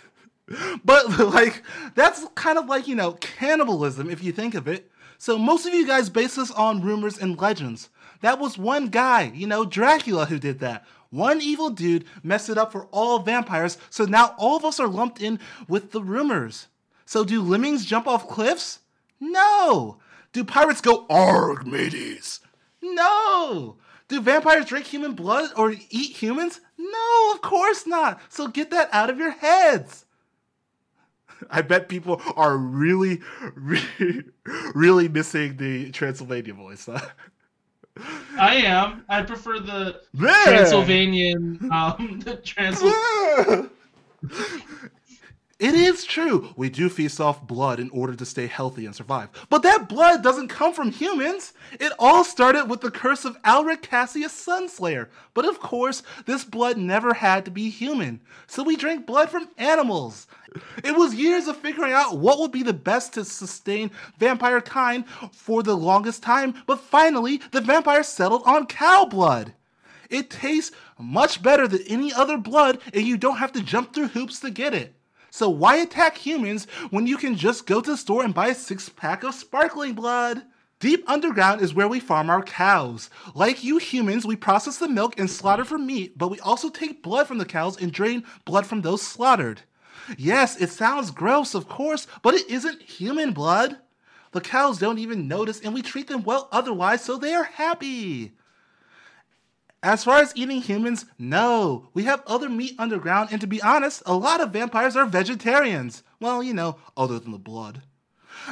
But like that's kind of like, you know, cannibalism if you think of it. So most of you guys base this on rumors and legends. That was one guy, you know, Dracula who did that. One evil dude messed it up for all vampires, so now all of us are lumped in with the rumors. So do lemmings jump off cliffs? No. Do pirates go arg mateys? No. Do vampires drink human blood or eat humans? No, of course not. So get that out of your heads. I bet people are really, really, really missing the Transylvania voice. Huh? I am. I prefer the Yeah. Transylvanian. Um, the Transylvanian. It is true. We do feast off blood in order to stay healthy and survive. But that blood doesn't come from humans. It all started with the curse of Alric Cassius Sunslayer. But of course, this blood never had to be human. So we drank blood from animals. It was years of figuring out what would be the best to sustain vampire kind for the longest time, but finally, the vampires settled on cow blood. It tastes much better than any other blood, and you don't have to jump through hoops to get it. So why attack humans when you can just go to the store and buy a six pack of sparkling blood? Deep underground is where we farm our cows. Like you humans, we process the milk and slaughter for meat, but we also take blood from the cows and drain blood from those slaughtered. Yes, it sounds gross, of course, but it isn't human blood. The cows don't even notice, and we treat them well otherwise, so they are happy. As far as eating humans, no. We have other meat underground, and to be honest, a lot of vampires are vegetarians. Well, you know, other than the blood.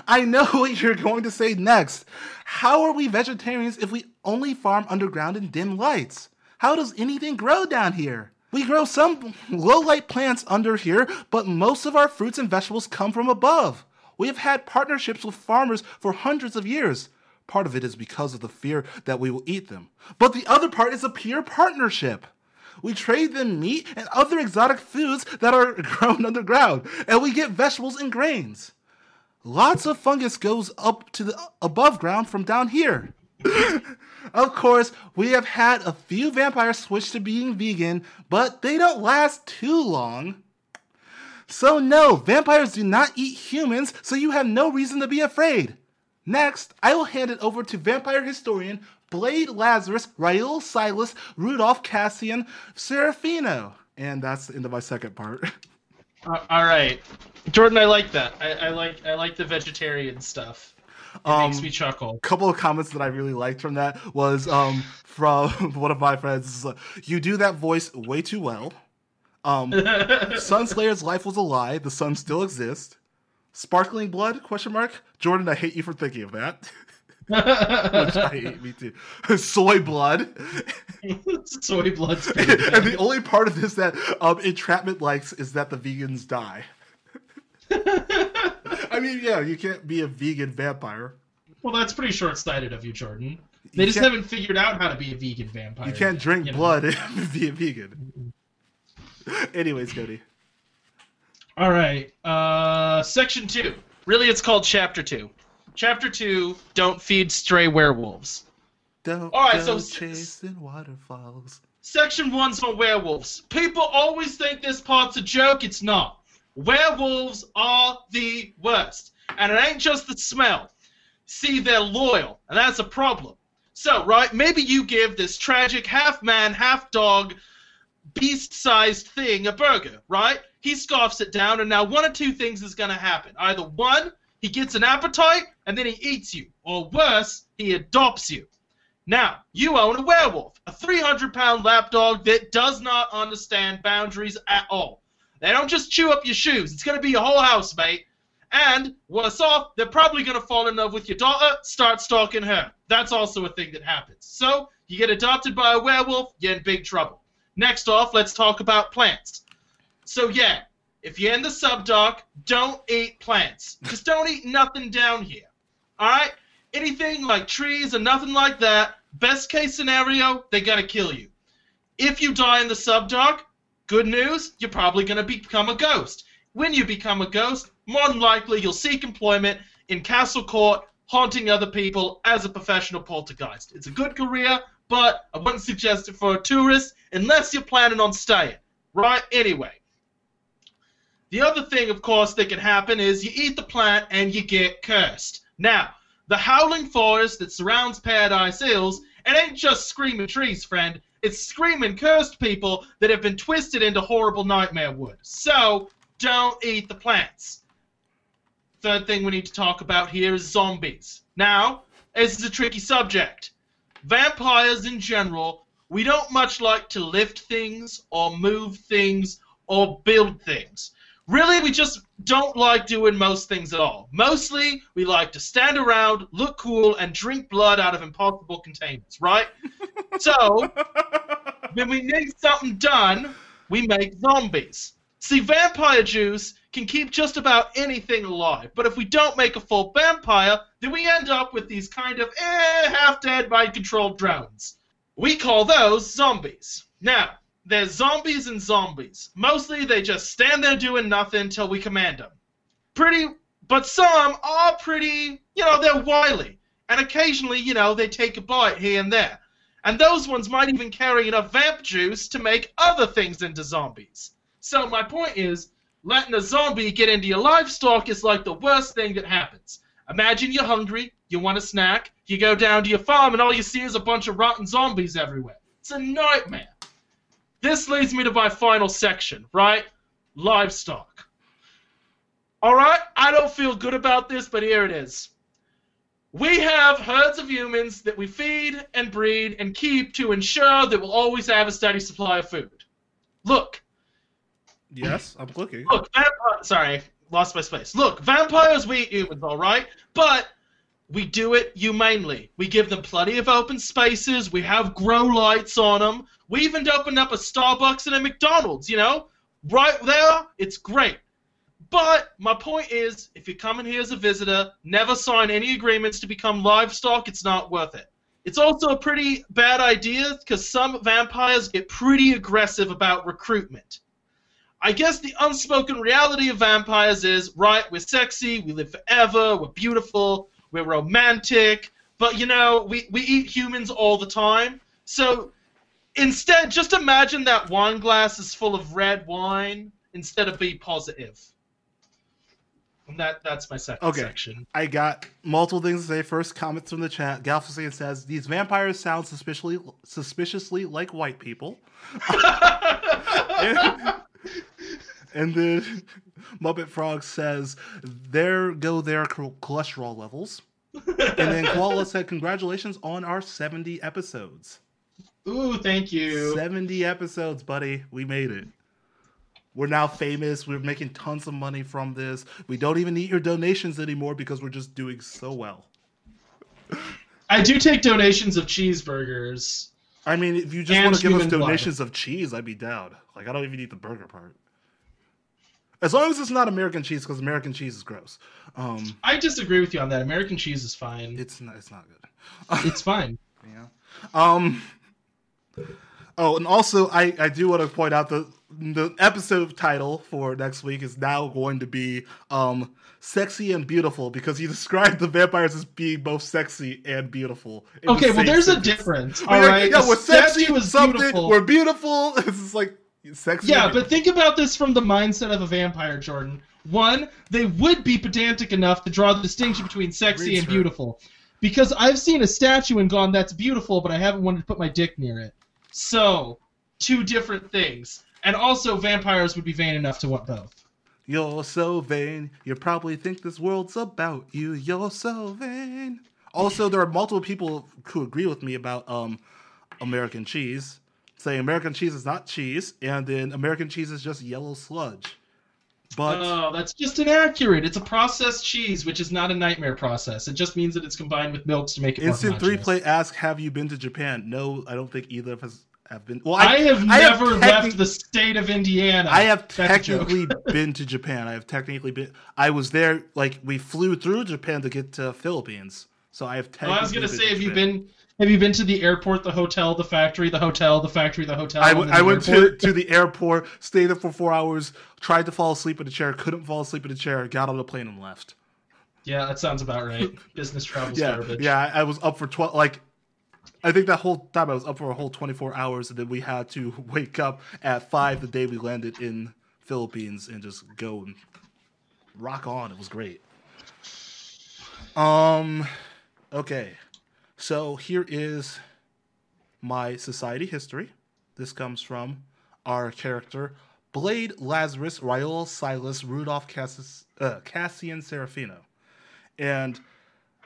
I know what you're going to say next. How are we vegetarians if we only farm underground in dim lights? How does anything grow down here? We grow some low light plants under here, but most of our fruits and vegetables come from above. We have had partnerships with farmers for hundreds of years. Part of it is because of the fear that we will eat them. But the other part is a pure partnership. We trade them meat and other exotic foods that are grown underground, and we get vegetables and grains. Lots of fungus goes up to the above ground from down here. of course, we have had a few vampires switch to being vegan, but they don't last too long. So, no, vampires do not eat humans, so you have no reason to be afraid. Next, I will hand it over to vampire historian Blade Lazarus, Raul Silas, Rudolph Cassian, Serafino. And that's the end of my second part. Uh, all right, Jordan, I like that. I, I like I like the vegetarian stuff. It Um, makes me chuckle. A couple of comments that I really liked from that was um, from one of my friends. You do that voice way too well. Um, Sunslayer's life was a lie. The sun still exists. Sparkling blood? Question mark. Jordan, I hate you for thinking of that. Which I hate me too. Soy blood. Soy blood. and the only part of this that um, Entrapment likes is that the vegans die. I mean, yeah, you can't be a vegan vampire. Well, that's pretty short-sighted of you, Jordan. They You just haven't figured out how to be a vegan vampire. You can't yet, drink you know? blood and be a vegan. Anyways, Cody. All right. Uh, section two. Really, it's called chapter two. Chapter two. Don't feed stray werewolves. Don't All right, go so chasing waterfalls. Section one's for werewolves. People always think this part's a joke. It's not. Werewolves are the worst. And it ain't just the smell. See, they're loyal, and that's a problem. So, right, maybe you give this tragic half man, half dog, beast sized thing a burger, right? He scoffs it down, and now one of two things is going to happen. Either one, he gets an appetite, and then he eats you. Or worse, he adopts you. Now, you own a werewolf, a 300 pound lapdog that does not understand boundaries at all. They don't just chew up your shoes, it's going to be your whole house, mate. And, worse off, they're probably going to fall in love with your daughter, start stalking her. That's also a thing that happens. So, you get adopted by a werewolf, you're in big trouble. Next off, let's talk about plants. So, yeah, if you're in the subdark, don't eat plants. Just don't eat nothing down here. Alright? anything like trees or nothing like that, best case scenario, they're gonna kill you. If you die in the subdark, good news, you're probably gonna become a ghost. When you become a ghost, more than likely you'll seek employment in Castle Court, haunting other people as a professional poltergeist. It's a good career, but I wouldn't suggest it for a tourist unless you're planning on staying. Right? Anyway. The other thing, of course, that can happen is you eat the plant and you get cursed. Now, the howling forest that surrounds Paradise Hills, it ain't just screaming trees, friend. It's screaming cursed people that have been twisted into horrible nightmare wood. So, don't eat the plants. Third thing we need to talk about here is zombies. Now, this is a tricky subject. vampires in general, we don't much like to lift things or move things or build things. Really, we just don't like doing most things at all. Mostly, we like to stand around, look cool, and drink blood out of impossible containers, right? so, when we need something done, we make zombies. See, vampire juice can keep just about anything alive, but if we don't make a full vampire, then we end up with these kind of eh, half dead, mind controlled drones. We call those zombies. Now, they're zombies and zombies. Mostly they just stand there doing nothing until we command them. Pretty, but some are pretty, you know, they're wily. And occasionally, you know, they take a bite here and there. And those ones might even carry enough vamp juice to make other things into zombies. So my point is, letting a zombie get into your livestock is like the worst thing that happens. Imagine you're hungry, you want a snack, you go down to your farm, and all you see is a bunch of rotten zombies everywhere. It's a nightmare. This leads me to my final section, right? Livestock. Alright, I don't feel good about this, but here it is. We have herds of humans that we feed and breed and keep to ensure that we'll always have a steady supply of food. Look. Yes, I'm looking. Look, vamp- uh, sorry, lost my space. Look, vampires we eat humans, alright? But we do it humanely. We give them plenty of open spaces. We have grow lights on them. We even opened up a Starbucks and a McDonald's, you know? Right there, it's great. But my point is, if you're coming here as a visitor, never sign any agreements to become livestock. It's not worth it. It's also a pretty bad idea because some vampires get pretty aggressive about recruitment. I guess the unspoken reality of vampires is, right, we're sexy, we live forever, we're beautiful, we're romantic, but you know, we, we eat humans all the time. So instead, just imagine that wine glass is full of red wine instead of B positive. And that that's my second Okay. section. I got multiple things to say. First, comments from the chat. Galphasian says these vampires sound suspiciously suspiciously like white people. and, and then Muppet Frog says there go their cholesterol levels. And then Koala said congratulations on our 70 episodes. Ooh, thank you. 70 episodes, buddy. We made it. We're now famous. We're making tons of money from this. We don't even need your donations anymore because we're just doing so well. I do take donations of cheeseburgers. I mean, if you just want to give us human blood. donations of cheese, I'd be down. Like, I don't even need the burger part. As long as it's not American cheese, because American cheese is gross. Um, I disagree with you on that. American cheese is fine. it's not. It's not good. It's fine. Yeah. Um. Oh, and also, I I do want to point out the the episode title for next week is now going to be um sexy and beautiful because you described the vampires as being both sexy and beautiful. in the Okay, well, there's a sentence. difference. We're All right, Yeah, we're sexy. is something. beautiful. We're beautiful. It's just like sexy. Yeah, but think about this from the mindset of a vampire, Jordan. One, they would be pedantic enough to draw the distinction between sexy Reach and beautiful. Because I've seen a statue and gone, that's beautiful, but I haven't wanted to put my dick near it. So, two different things. And also, vampires would be vain enough to want both. You're so vain. You probably think this world's about you. You're so vain. Also, there are multiple people who agree with me about um American cheese, saying American cheese is not cheese, and then American cheese is just yellow sludge. But oh, that's just inaccurate. It's a processed cheese, which is not a nightmare process. It just means that it's combined with milks to make it Instant more Three. Play Ask, "Have you been to Japan?" No, I don't think either of us have been. Well, I, have I have never techni- left the state of Indiana. I have That's technically been to Japan. I have technically been. I was there. Like we flew through Japan to get to Philippines. So I have. Well, Technically I was gonna say, to have you been have you been to the airport, the hotel, the factory, the hotel, the factory, the hotel? I, w- then I went to, to the airport, stayed there for four hours, tried to fall asleep in a chair, couldn't fall asleep in a chair, got on the plane and left. Yeah, that sounds about right. Business travel's Yeah, garbage. yeah. I I was up for twelve. Like, I think that whole time I was up for a whole twenty four hours, and then we had to wake up at five the day we landed in Philippines and just go and rock on. It was great. Um, okay, so here is my society history. This comes from our character Blade Lazarus Raul Silas Rudolph Cassis, uh, Cassian Serafino, and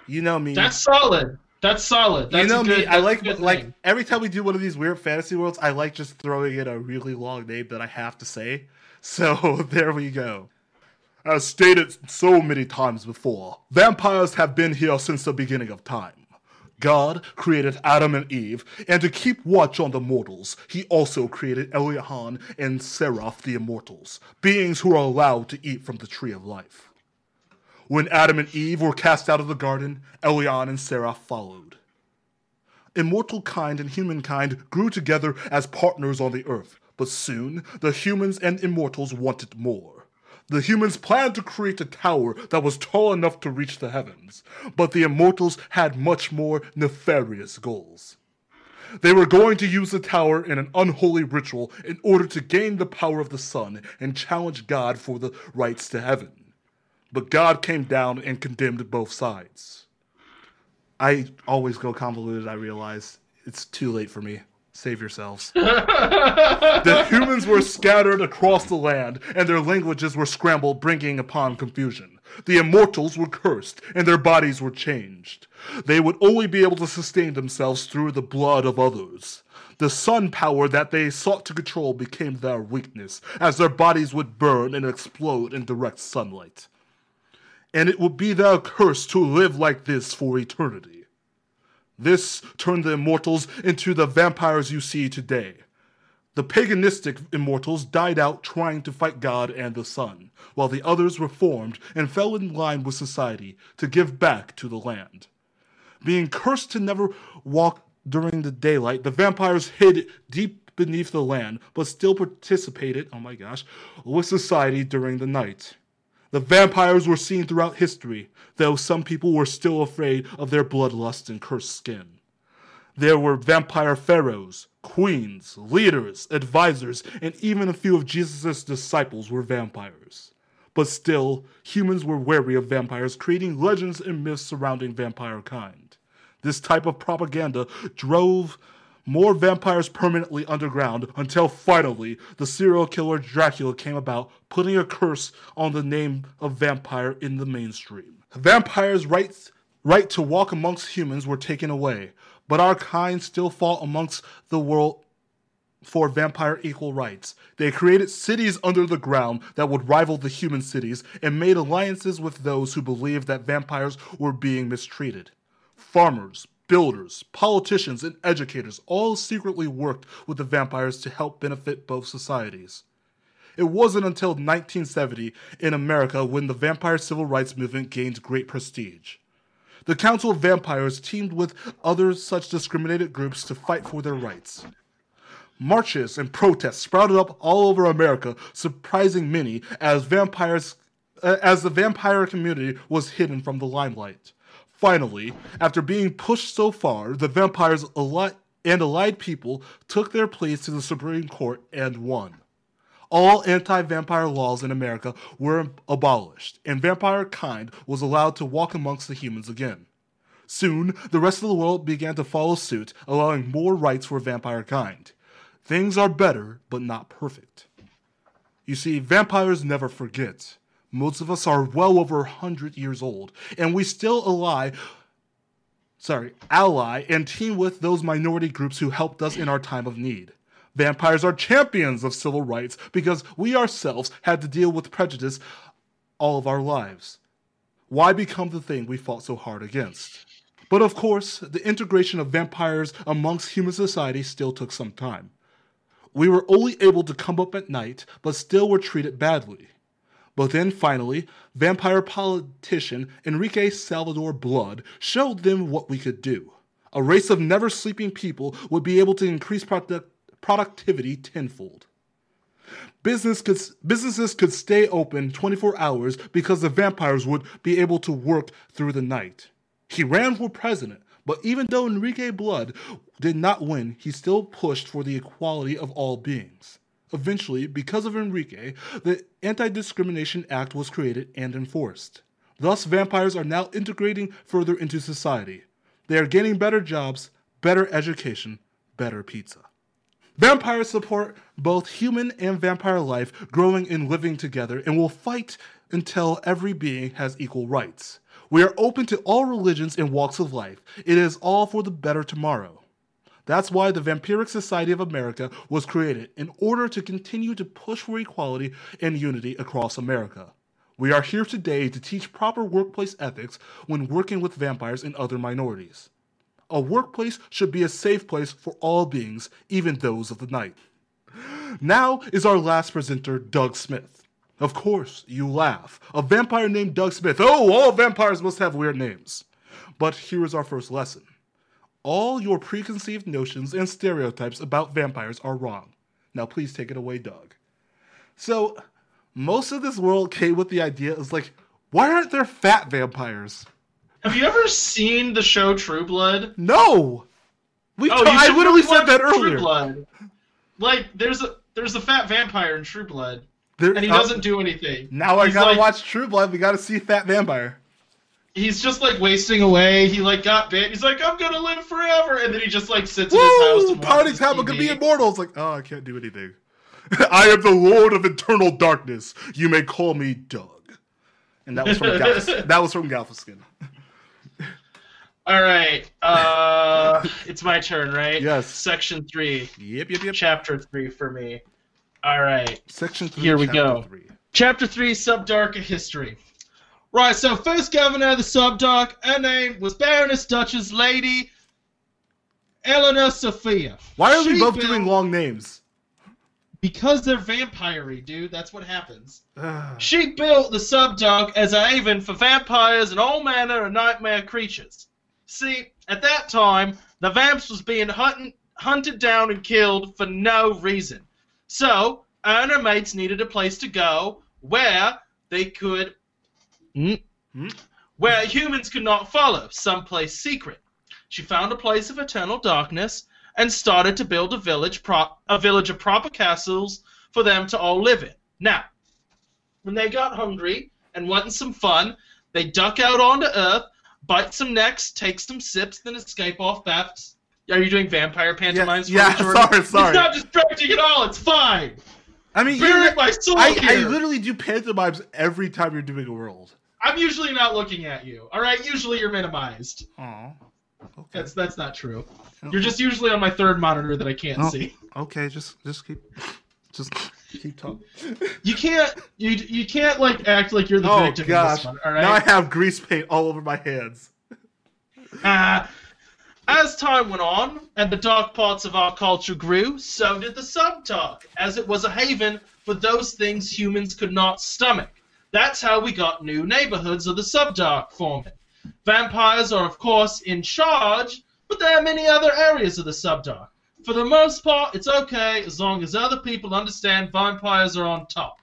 you know me. That's solid. That's solid. That's you know a good, me, I like like thing. every time we do one of these weird fantasy worlds, I like just throwing in a really long name that I have to say. So there we go. As stated so many times before, vampires have been here since the beginning of time. God created Adam and Eve, and to keep watch on the mortals, he also created Eliahan and Seraph the immortals, beings who are allowed to eat from the tree of life. When Adam and Eve were cast out of the garden, Elian and Sarah followed. Immortal kind and humankind grew together as partners on the earth, but soon the humans and immortals wanted more. The humans planned to create a tower that was tall enough to reach the heavens, but the immortals had much more nefarious goals. They were going to use the tower in an unholy ritual in order to gain the power of the sun and challenge God for the rights to heaven. But God came down and condemned both sides. I always go convoluted, I realize. It's too late for me. Save yourselves. the humans were scattered across the land, and their languages were scrambled, bringing upon confusion. The immortals were cursed, and their bodies were changed. They would only be able to sustain themselves through the blood of others. The sun power that they sought to control became their weakness, as their bodies would burn and explode in direct sunlight. And it would be their curse to live like this for eternity. This turned the immortals into the vampires you see today. The paganistic immortals died out trying to fight God and the sun, while the others reformed and fell in line with society to give back to the land. Being cursed to never walk during the daylight, the vampires hid deep beneath the land, but still participated, oh my gosh, with society during the night. The vampires were seen throughout history, though some people were still afraid of their bloodlust and cursed skin. There were vampire pharaohs, queens, leaders, advisors, and even a few of Jesus' disciples were vampires. But still, humans were wary of vampires, creating legends and myths surrounding vampire kind. This type of propaganda drove more vampires permanently underground until finally the serial killer Dracula came about, putting a curse on the name of vampire in the mainstream. Vampires' rights right to walk amongst humans were taken away, but our kind still fought amongst the world for vampire equal rights. They created cities under the ground that would rival the human cities and made alliances with those who believed that vampires were being mistreated. Farmers, builders, politicians, and educators all secretly worked with the vampires to help benefit both societies. It wasn't until 1970 in America when the vampire civil rights movement gained great prestige. The Council of Vampires teamed with other such discriminated groups to fight for their rights. Marches and protests sprouted up all over America, surprising many as vampires uh, as the vampire community was hidden from the limelight. Finally, after being pushed so far, the vampires and allied people took their pleas to the Supreme Court and won. All anti vampire laws in America were abolished, and vampire kind was allowed to walk amongst the humans again. Soon, the rest of the world began to follow suit, allowing more rights for vampire kind. Things are better, but not perfect. You see, vampires never forget. Most of us are well over 100 years old, and we still ally, sorry, ally and team with those minority groups who helped us in our time of need. Vampires are champions of civil rights because we ourselves had to deal with prejudice all of our lives. Why become the thing we fought so hard against? But of course, the integration of vampires amongst human society still took some time. We were only able to come up at night, but still were treated badly. But then finally, vampire politician Enrique Salvador Blood showed them what we could do. A race of never sleeping people would be able to increase product- productivity tenfold. Business could, businesses could stay open 24 hours because the vampires would be able to work through the night. He ran for president, but even though Enrique Blood did not win, he still pushed for the equality of all beings. Eventually, because of Enrique, the Anti Discrimination Act was created and enforced. Thus, vampires are now integrating further into society. They are getting better jobs, better education, better pizza. Vampires support both human and vampire life growing and living together and will fight until every being has equal rights. We are open to all religions and walks of life. It is all for the better tomorrow. That's why the Vampiric Society of America was created in order to continue to push for equality and unity across America. We are here today to teach proper workplace ethics when working with vampires and other minorities. A workplace should be a safe place for all beings, even those of the night. Now is our last presenter, Doug Smith. Of course, you laugh. A vampire named Doug Smith. Oh, all vampires must have weird names. But here is our first lesson. All your preconceived notions and stereotypes about vampires are wrong. Now, please take it away, Doug. So, most of this world came with the idea is like, why aren't there fat vampires? Have you ever seen the show True Blood? No. We Oh, you I literally said that earlier. True Blood. Like there's a there's a fat vampire in True Blood, There- and he uh, doesn't do anything. now I gotta like- watch True Blood. We gotta see Fat Vampire. He's just like wasting away. He like got bit. He's like, I'm gonna live forever, and then he just like sits in his house. Woo! And Party watches time! Gonna be immortal. It's like, oh, I can't do anything. I am the Lord of Eternal Darkness. You may call me Doug. And that was from Galf- that was from Galfskin. All right, uh, it's my turn, right? Yes. Section three, Yep, yep, yep. chapter three for me. All right. Section three. Here we go. Three. Chapter 3 Subdark History. Right, so first governor of the Subdark, her name was Baroness Duchess Lady Eleanor Sophia. Why are we both built- doing long names? Because they're vampire dude. That's what happens. She built the Subdark as a haven for vampires and all manner of nightmare creatures. See, at that time, the vamps was being hunted, hunted down and killed for no reason. So, her and her mates needed a place to go where they could. Hmm? Hmm? Where humans could not follow, someplace secret. She found a place of eternal darkness and started to build a village, pro- a village of proper castles for them to all live in. Now, when they got hungry and wanted some fun, they duck out onto Earth, bite some necks, take some sips, then escape off bats. Are you doing vampire pantomimes? yeah, Jordan? sorry, sorry. It's not distracting at all. It's fine. I mean, you're- my soul I, I literally do pantomimes every time you're doing a world. I'm usually not looking at you. All right, usually you're minimized. Oh. Okay. That's that's not true. You're just usually on my third monitor that I can't Oh. see. okay. Just just keep just keep talking. You can't you you can't like act like you're the Oh victim in gosh! this one. All right. Now I have grease paint all over my hands. Uh, as time went on and the dark parts of our culture grew, so did the subdark, as it was a haven for those things humans could not stomach. That's how we got new neighborhoods of the subdark forming. Vampires are, of course, in charge, but there are many other areas of the subdark. For the most part, it's okay as long as other people understand vampires are on top.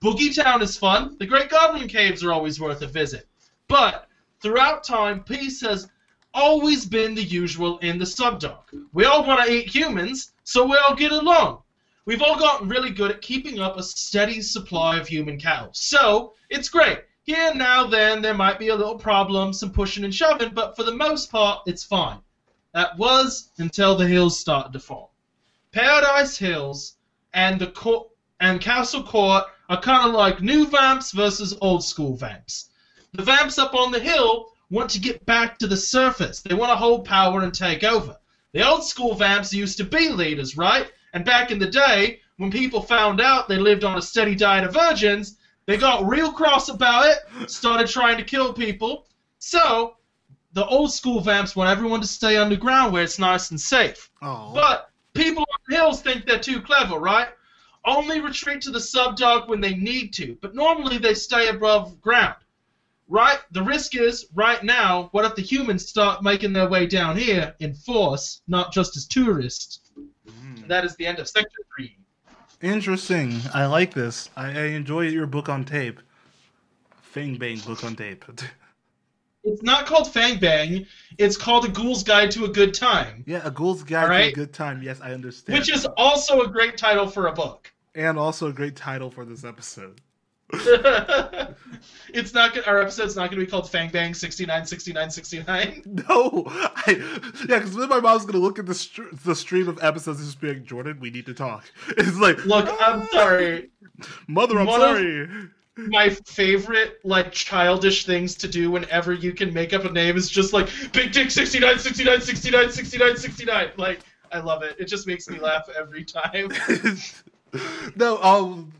Boogie Town is fun. The Great Goblin Caves are always worth a visit. But throughout time, peace has always been the usual in the subdark. We all want to eat humans, so we all get along. We've all gotten really good at keeping up a steady supply of human cattle. So, it's great. Here now then there might be a little problem, some pushing and shoving, but for the most part it's fine. That was until the hills started to form. Paradise Hills and the court and Castle Court are kind of like new vamps versus old school vamps. The vamps up on the hill want to get back to the surface. They want to hold power and take over. The old school vamps used to be leaders, right? And back in the day, when people found out they lived on a steady diet of virgins, they got real cross about it, started trying to kill people. So, the old school vamps want everyone to stay underground where it's nice and safe. Oh. But people on the hills think they're too clever, right? Only retreat to the subdark when they need to, but normally they stay above ground. Right? The risk is, right now, what if the humans start making their way down here in force, not just as tourists? That is the end of section three. Interesting. I like this. I, I enjoy your book on tape. Fang Bang book on tape. It's not called Fang Bang, it's called A Ghoul's Guide to a Good Time, yeah, a ghoul's guide to a good time. Yes, I understand. which is also a great title for a book. and also a great title for this episode. it's not our episode's not going to be called Fang Bang 69 69 69. No, I yeah, because then my mom's gonna look at the str- the stream of episodes and just be like, Jordan, we need to talk. It's like, Look, I'm sorry. mother, I'm One sorry. my favorite like childish things to do whenever you can make up a name is just like Big Dick 69, 69, 69, 69, 69. Like I love it. It just makes me laugh every time. no, um,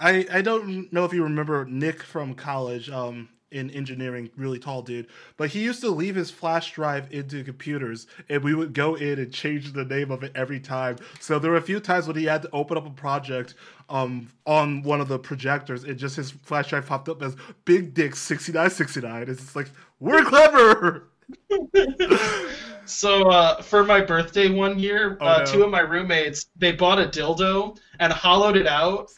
I I don't know if you remember Nick from college. Um, in engineering, really tall dude. But he used to leave his flash drive into computers, and we would go in and change the name of it every time. So there were a few times when he had to open up a project um, on one of the projectors, and just his flash drive popped up as Big Dick sixty nine sixty nine. It's just like we're clever. so uh, for my birthday one year, Oh, uh, no. two of my roommates they bought a dildo and hollowed it out,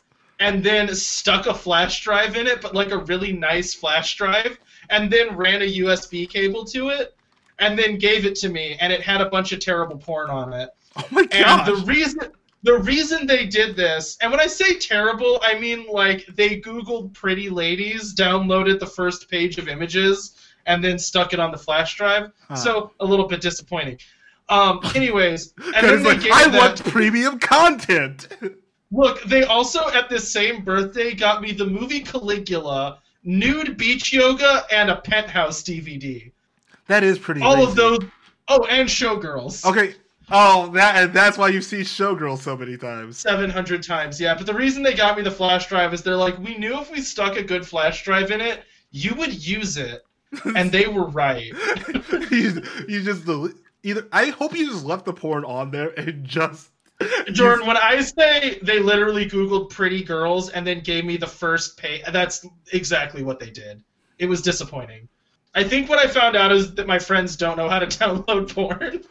and then stuck a flash drive in it, but like a really nice flash drive, and then ran a USB cable to it, and then gave it to me, and it had a bunch of terrible porn on it. Oh my god! And the reason the reason they did this, and when I say terrible, I mean like they Googled pretty ladies, downloaded the first page of images, and then stuck it on the flash drive. Huh. So a little bit disappointing. Um, anyways, and then they like gave I that- want premium content. Look, they also at this same birthday got me the movie Caligula, nude beach yoga, and a penthouse DVD. that is pretty. All of those. Oh, and Showgirls. Okay. Oh, that and that's why you've seen Showgirl so many times. 700 times, yeah. But the reason they got me the flash drive is they're like, we knew if we stuck a good flash drive in it, you would use it. And they were right. you, you just either. I hope you just left the porn on there and just. Jordan, when I say they literally Googled pretty girls and then gave me the first page, that's exactly what they did. It was disappointing. I think what I found out is that my friends don't know how to download porn.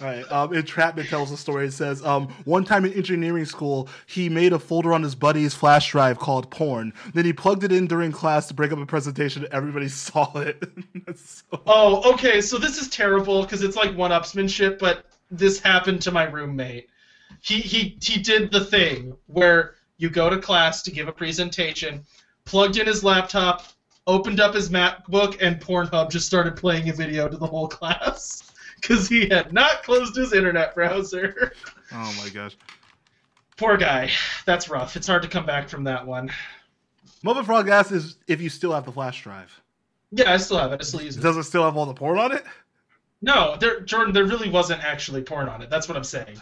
All right. Um, Entrapment tells a story. It says, um, one time in engineering school, he made a folder on his buddy's flash drive called porn. Then he plugged it in during class to break up a presentation. Everybody saw it. So- Oh, okay. So this is terrible because it's like one-upsmanship, but this happened to my roommate. He he he did the thing where you go to class to give a presentation, plugged in his laptop, opened up his MacBook, and Pornhub just started playing a video to the whole class because he had not closed his internet browser. oh my gosh. Poor guy. That's rough. It's hard to come back from that one. Mobile Frog asks is if you still have the flash drive. Yeah, I still have it. I still use it. Does it still have all the porn on it? No, there, Jordan, there really wasn't actually porn on it. That's what I'm saying.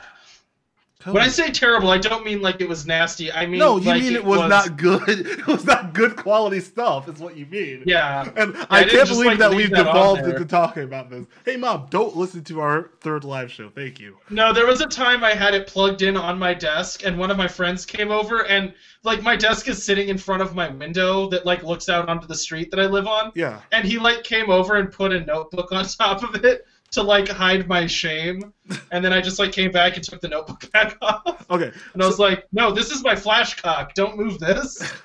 When I say terrible, I don't mean like it was nasty. I mean no, you like mean it was, not good. It was not good quality stuff. Is what you mean. Yeah. And I I, can't believe like, that we've that devolved into talking about this. Hey, mom, don't listen to our third live show. Thank you. No, there was a time I had it plugged in on my desk, and one of my friends came over, and like my desk is sitting in front of my window that like looks out onto the street that I live on, Yeah. and he like came over and put a notebook on top of it to like hide my shame, and then I just like came back and took the notebook back off, Okay. and I was like, no, this is my flash cock. Don't move this.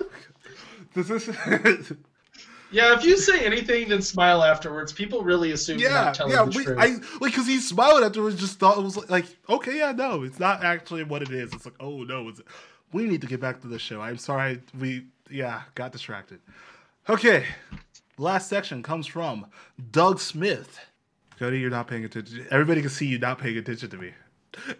This is. Yeah, if you say anything then smile afterwards, people really assume you're yeah, not telling yeah. the We, truth. I like because he smiled afterwards. Just thought it was like, like, okay, yeah, no, it's not actually what it is. It's like, oh no, it's. We need to get back to the show. I'm sorry, we yeah got distracted. Okay, last section comes from Doug Smith. Cody, you're not paying attention. Everybody can see you not paying attention to me.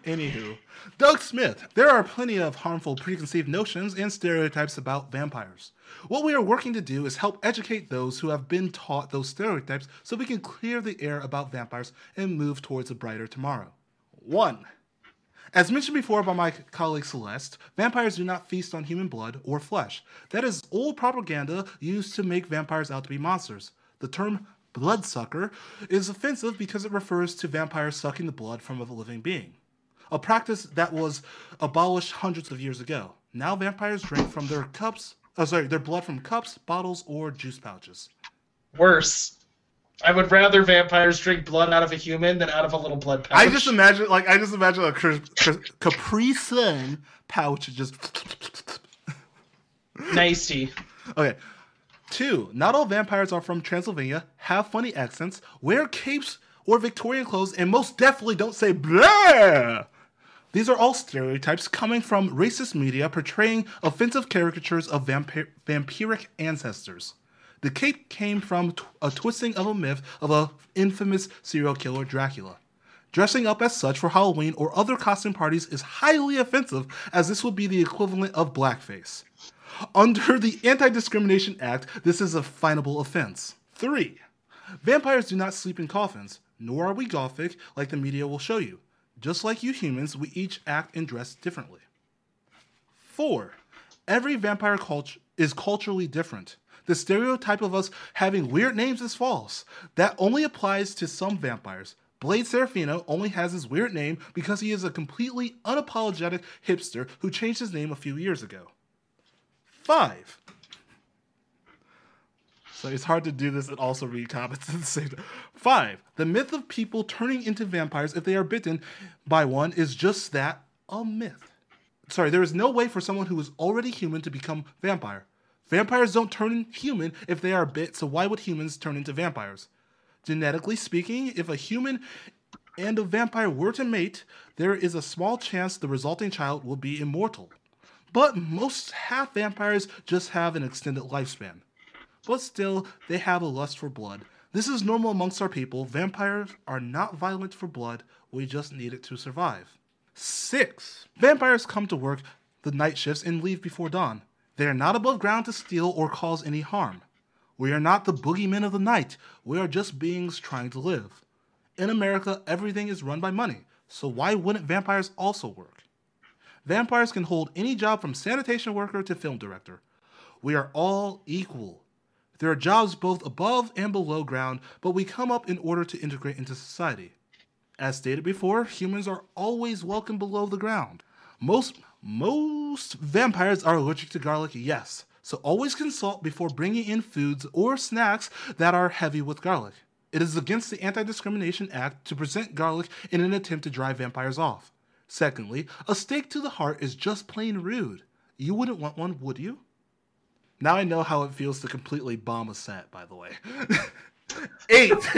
Anywho, Doug Smith. There are plenty of harmful preconceived notions and stereotypes about vampires. What we are working to do is help educate those who have been taught those stereotypes so we can clear the air about vampires and move towards a brighter tomorrow. 1. As mentioned before by my colleague Celeste, vampires do not feast on human blood or flesh. That is old propaganda used to make vampires out to be monsters. The term bloodsucker is offensive because it refers to vampires sucking the blood from a living being, a practice that was abolished hundreds of years ago. Now vampires drink from their cups, oh sorry, their blood from cups, bottles, or juice pouches. Worse. I would rather vampires drink blood out of a human than out of a little blood pouch. I just imagine, like, I just imagine a Capri Sun pouch just. Nasty. Okay. Two, not all vampires are from Transylvania, have funny accents, wear capes or Victorian clothes, and most definitely don't say blah. These are all stereotypes coming from racist media portraying offensive caricatures of vampir- vampiric ancestors. The cape came from a twisting of a myth of a infamous serial killer Dracula. Dressing up as such for Halloween or other costume parties is highly offensive, as this would be the equivalent of blackface. Under the Anti Discrimination Act, this is a finable offense. 3. Vampires do not sleep in coffins, nor are we gothic like the media will show you. Just like you humans, we each act and dress differently. 4. Every vampire cult is culturally different. The stereotype of us having weird names is false. That only applies to some vampires. Blade Serafino only has his weird name because he is a completely unapologetic hipster who changed his name a few years ago. 5. So it's hard to do this and also read comments at the same time. Five, the myth of people turning into vampires if they are bitten by one is just that a myth. Sorry, there is no way for someone who is already human to become vampire. Vampires don't turn human if they are bit, so why would humans turn into vampires? Genetically speaking, if a human and a vampire were to mate, there is a small chance the resulting child will be immortal. But most half vampires just have an extended lifespan but still, they have a lust for blood. This is normal amongst our people. Vampires are not violent for blood, we just need it to survive. 6. Vampires come to work the night shifts and leave before dawn. They are not above ground to steal or cause any harm. We are not the boogeymen of the night, we are just beings trying to live. In America, everything is run by money, so why wouldn't vampires also work? Vampires can hold any job from sanitation worker to film director. We are all equal. There are jobs both above and below ground, but we come up in order to integrate into society. As stated before, humans are always welcome below the ground. Most most vampires are allergic to garlic, yes. So always consult before bringing in foods or snacks that are heavy with garlic. It is against the Anti Discrimination Act to present garlic in an attempt to drive vampires off. Secondly, a stake to the heart is just plain rude. You wouldn't want one, would you? Now I know how it feels to completely bomb a set, by the way. Eight.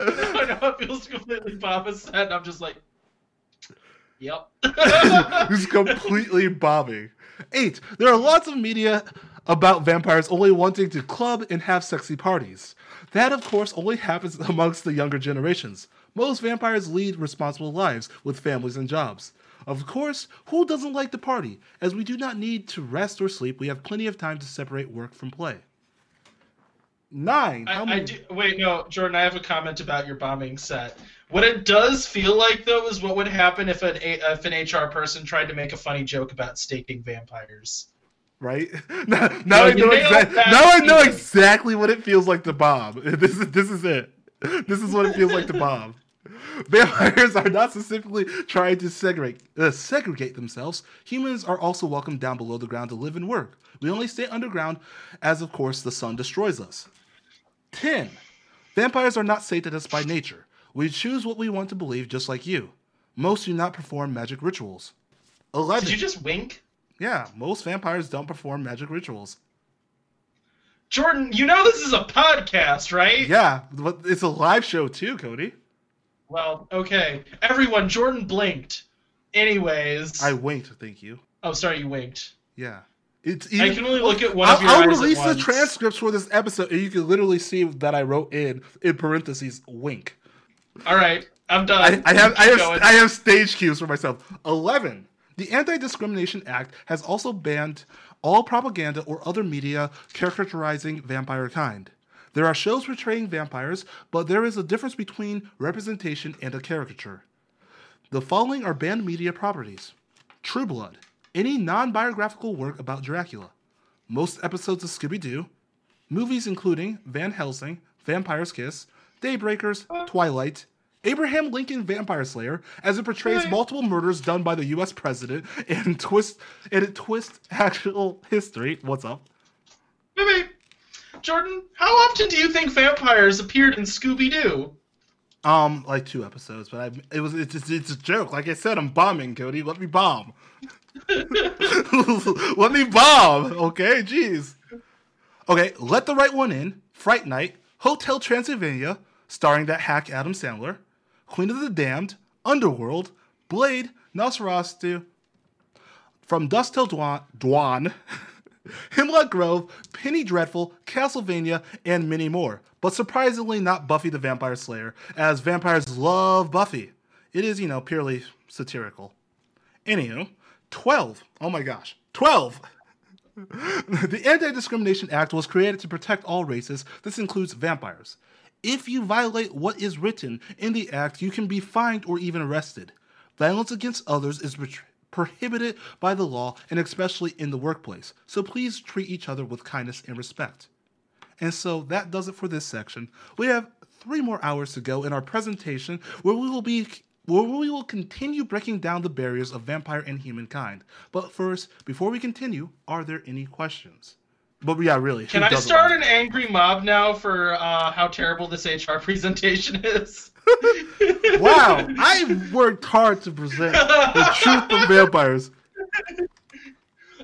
I know it feels completely bomb a set, and I'm just like, yep. Who's completely bombing. Eight. There are lots of media about vampires only wanting to club and have sexy parties. That, of course, only happens amongst the younger generations. Most vampires lead responsible lives with families and jobs. Of course, who doesn't like to party? As we do not need to rest or sleep, we have plenty of time to separate work from play. Nine. I, I do, wait, no, Jordan. I have a comment about your bombing set. What it does feel like, though, is what would happen if an if an HR person tried to make a funny joke about staking vampires. right? now, now I you know exactly. Now I know exactly what it feels like to bomb. This is this is it. This is what it feels like to bomb. Vampires are not specifically trying to segregate uh, segregate themselves. Humans are also welcome down below the ground to live and work. We only stay underground, as of course the sun destroys us. Ten. Vampires are not sated us by nature. We choose what we want to believe, just like you. Most do not perform magic rituals. Eleven. Did you just wink? Yeah, most vampires don't perform magic rituals. Jordan, you know this is a podcast, right? Yeah, but it's a live show too, Cody. Well, okay. Everyone, Jordan blinked. Anyways. I winked, thank you. Oh, sorry, you winked. Yeah. It's I can only look at one I'll, of your I'll eyes at release the once. transcripts for this episode, and you can literally see that I wrote in in parentheses wink. All right, I'm done. I have I have going. I have stage cues for myself. Eleven. The Anti-Discrimination Act has also banned all propaganda or other media characterizing vampire kind. There are shows portraying vampires, but there is a difference between representation and a caricature. The following are banned media properties True Blood, any non biographical work about Dracula, most episodes of Scooby Doo, movies including Van Helsing, Vampire's Kiss, Daybreakers, Twilight, Abraham Lincoln Vampire Slayer, as it portrays multiple murders done by the U.S. president and twist and it twists actual history. What's up? Wait, wait. Jordan, how often do you think vampires appeared in Scooby Doo? Um, like two episodes, but I it was it's it's, it's a joke. Like I said, I'm bombing, Cody. Let me bomb. Let me bomb. Okay, jeez. Okay, let the right one in. Fright Night, Hotel Transylvania, starring that hack Adam Sandler, Queen of the Damned, Underworld, Blade, Nosferatu, From Dusk Till Dawn, Dawn Hemlock Grove, Penny Dreadful, Castlevania, and many more. But surprisingly, not Buffy the Vampire Slayer, as vampires love Buffy. It is, you know, purely satirical. Anywho, 12. Oh my gosh. 12. the Anti Discrimination Act was created to protect all races. This includes vampires. If you violate what is written in the act, you can be fined or even arrested. Violence against others is prohibited by the law and especially in the workplace. So please treat each other with kindness and respect. And so that does it for this section. We have three more hours to go in our presentation where we will be where we will continue breaking down the barriers of vampire and humankind. But first, before we continue, are there any questions? But yeah, really. Can I start an angry mob now for uh, how terrible this HR presentation is? wow, I worked hard to present the truth of vampires.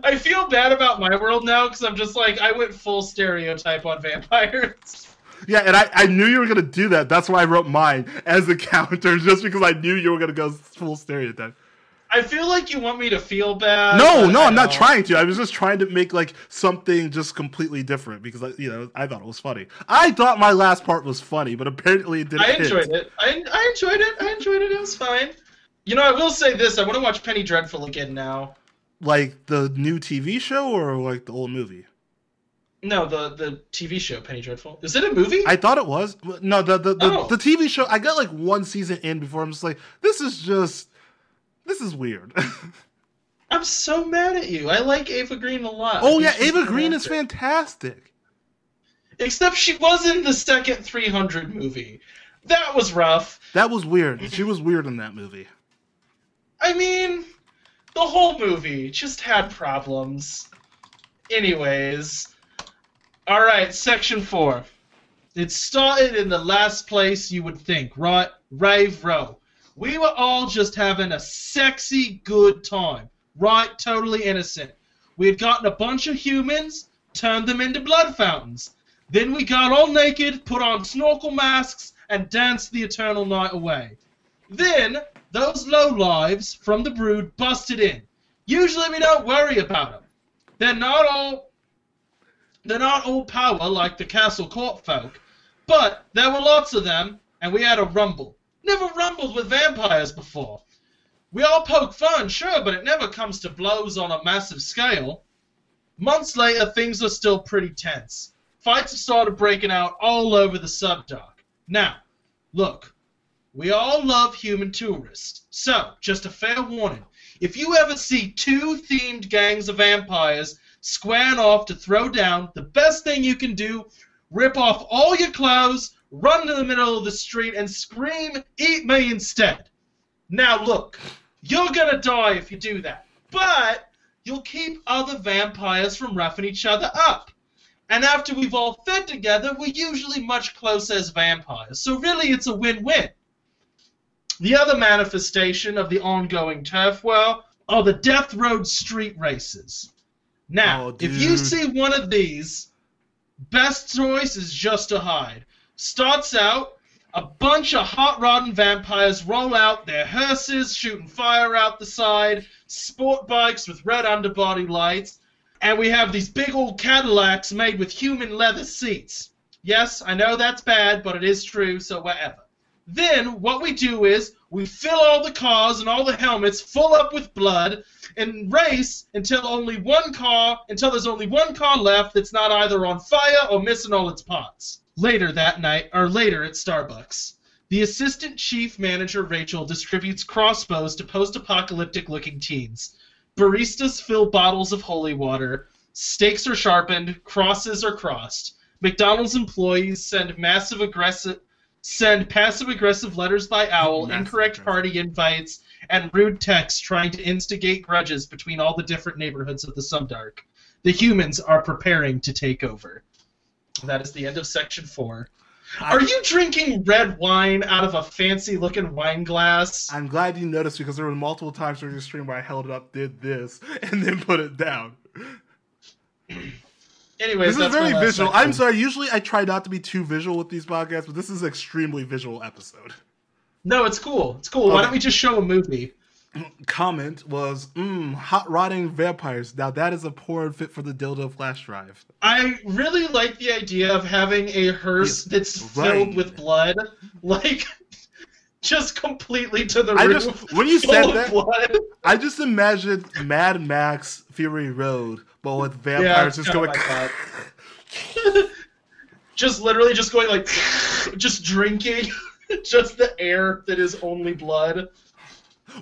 I feel bad about my world now because I'm just like I went full stereotype on vampires. Yeah, and I, I knew you were gonna do that. That's why I wrote mine as the counter, just because I knew you were gonna go full stereotype. I feel like you want me to feel bad. No, no, I'm not trying to. I was just trying to make like something just completely different because you know I thought it was funny. I thought my last part was funny, but apparently it didn't. I enjoyed hit. it. I, I enjoyed it. I enjoyed it. It was fine. You know, I will say this: I want to watch Penny Dreadful again now. Like the new TV show or like the old movie? No, the the TV show Penny Dreadful. Is it a movie? I thought it was. No, the the, the, oh. the TV show. I got like one season in before I'm just like, this is just this is weird. I'm so mad at you. I like Eva Green a lot. Oh yeah, Eva Green is fantastic. Except she was in the second 300 movie. That was rough. That was weird. She was weird in that movie. I mean, the whole movie just had problems. Anyways, all right, section four. It started in the last place you would think, right? Rave Row. We were all just having a sexy good time. Right? Totally innocent. We had gotten a bunch of humans, turned them into blood fountains. Then we got all naked, put on snorkel masks, and danced the eternal night away. Then, those low lives from the brood busted in. Usually we don't worry about them. They're not all they're not all power like the castle court folk, but there were lots of them, and we had a rumble. Never rumbled with vampires before. We all poke fun, sure, but it never comes to blows on a massive scale. Months later, things are still pretty tense. Fights have started breaking out all over the Subdark. Now, look, we all love human tourists. So, just a fair warning. If you ever see two themed gangs of vampires squaring off to throw down, the best thing you can do, rip off all your clothes, run to the middle of the street and scream, Eat me instead. Now, look, you're gonna die if you do that, but you'll keep other vampires from roughing each other up. And after we've all fed together, we're usually much closer as vampires, so really it's a win win. The other manifestation of the ongoing turf war are the Death Road street races. Now, oh, if you see one of these, best choice is just to hide starts out a bunch of hot rodding vampires roll out their hearses, shooting fire out the side, sport bikes with red underbody lights, and we have these big old Cadillacs made with human leather seats. Yes, I know that's bad, but it is true, so whatever. Then what we do is we fill all the cars and all the helmets full up with blood and race until only one car until there's only one car left that's not either on fire or missing all its parts. Later that night, or later at Starbucks, the assistant chief manager Rachel distributes crossbows to post-apocalyptic looking teens. Baristas fill bottles of holy water. Stakes are sharpened. Crosses are crossed. McDonald's employees send massive aggressive send passive aggressive letters by owl, massive incorrect aggressive. party invites, and rude texts trying to instigate grudges between all the different neighborhoods of the Subdark. The humans are preparing to take over. That is the end of section four. Are you drinking red wine out of a fancy looking wine glass? I'm glad you noticed because there were multiple times during the stream where I held it up, did this, and then put it down. Anyways, this is very visual. Section. I'm sorry. Usually, I try not to be too visual with these podcasts, but this is an extremely visual episode. No, it's cool. It's cool. Okay. Why don't we just show a movie? Comment was, mm, hot rotting vampires. Now that is a poor fit for the dildo flash drive. I really like the idea of having a hearse that's filled with blood. Like, just completely to the I roof. just when you said that, blood. I just imagined Mad Max Fury Road, but with vampires just oh going. just literally just going like, just drinking, just the air that is only blood.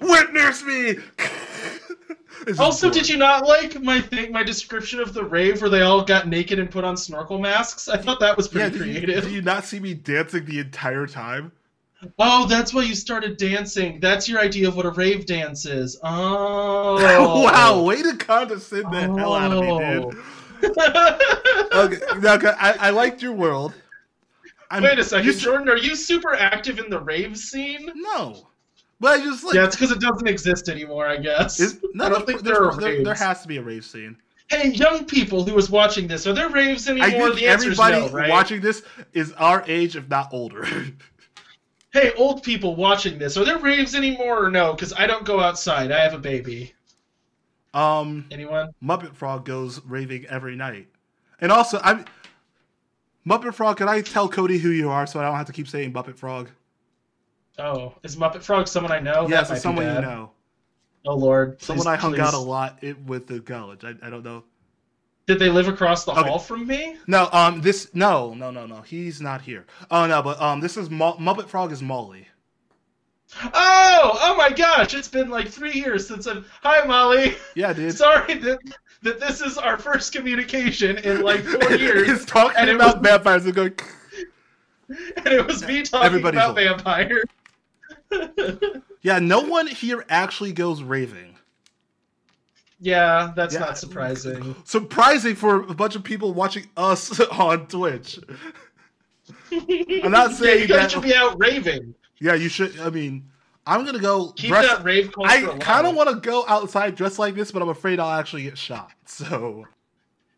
Witness me. Also, did you not like my thing, my description of the rave where they all got naked and put on snorkel masks? I thought that was Yeah, pretty did you, creative. did you not see me dancing the entire time? Oh, that's why you started dancing. That's your idea of what a rave dance is. Oh. wow, way to condescend the hell out of me, dude. Oh. Okay, now, okay, I, I liked your world. I'm, Wait a second, you Jordan. Are you super active in the rave scene? No, but I just like. yeah, it's because it doesn't exist anymore, I guess. is, no, I don't think there there, there has to be a rave scene. Hey, young people who is watching this, are there raves anymore? I think everybody no, right? watching this is our age, if not older. Hey, old people watching this, are there raves anymore or no? Because I don't go outside. I have a baby. um, Anyone? Muppet Frog goes raving every night, and also I'm Muppet Frog. Can I tell Cody who you are so I don't have to keep saying Muppet Frog? Oh, is Muppet Frog someone I know? yes, might it's someone you know. Oh Lord, Someone I hung please. out a lot with the college. I, I don't know. Did they live across the Okay. hall from me? No, um, this no, no, no, no. He's not here. Oh no, but um, this is Mo- Muppet Frog is Molly. Oh, oh my gosh! It's been like three years since I've. Hi, Molly. Yeah, dude. Sorry that that this is our first communication in like four years, He's talking and it about was- vampires and going. and it was me talking Everybody's about old. vampires. Yeah, no one here actually goes raving. yeah, that's Yeah. not surprising. Surprising for a bunch of people watching us on Twitch. I'm not yeah, saying you guys that- should be out raving. Yeah, you should. I mean, I'm gonna go. Keep dress- that rave culture I kind of want to go outside dressed like this, but I'm afraid I'll actually get shot. So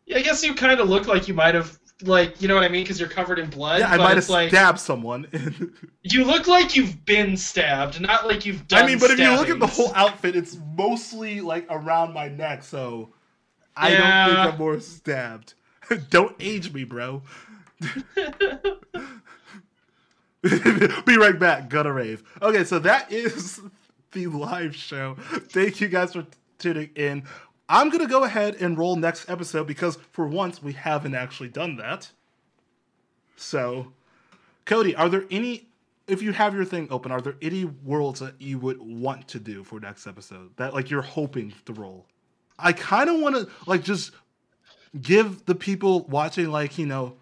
Yeah, I guess you kind of look like you might have, like, you know what I mean, because you're covered in blood. yeah, I might have like stabbed someone. you look like you've been stabbed, not like you've done. I mean, but if you look at the whole outfit, it's mostly like around my neck, so I don't think I'm more stabbed. don't age me, bro. Be right back. Gonna rave. Okay, so that is the live show. Thank you guys for tuning in. I'm gonna go ahead and roll next episode because for once we haven't actually done that. So, Cody, are there any? If you have your thing open, are there any worlds that you would want to do for next episode that like you're hoping to roll? I kind of want to like just give the people watching like you know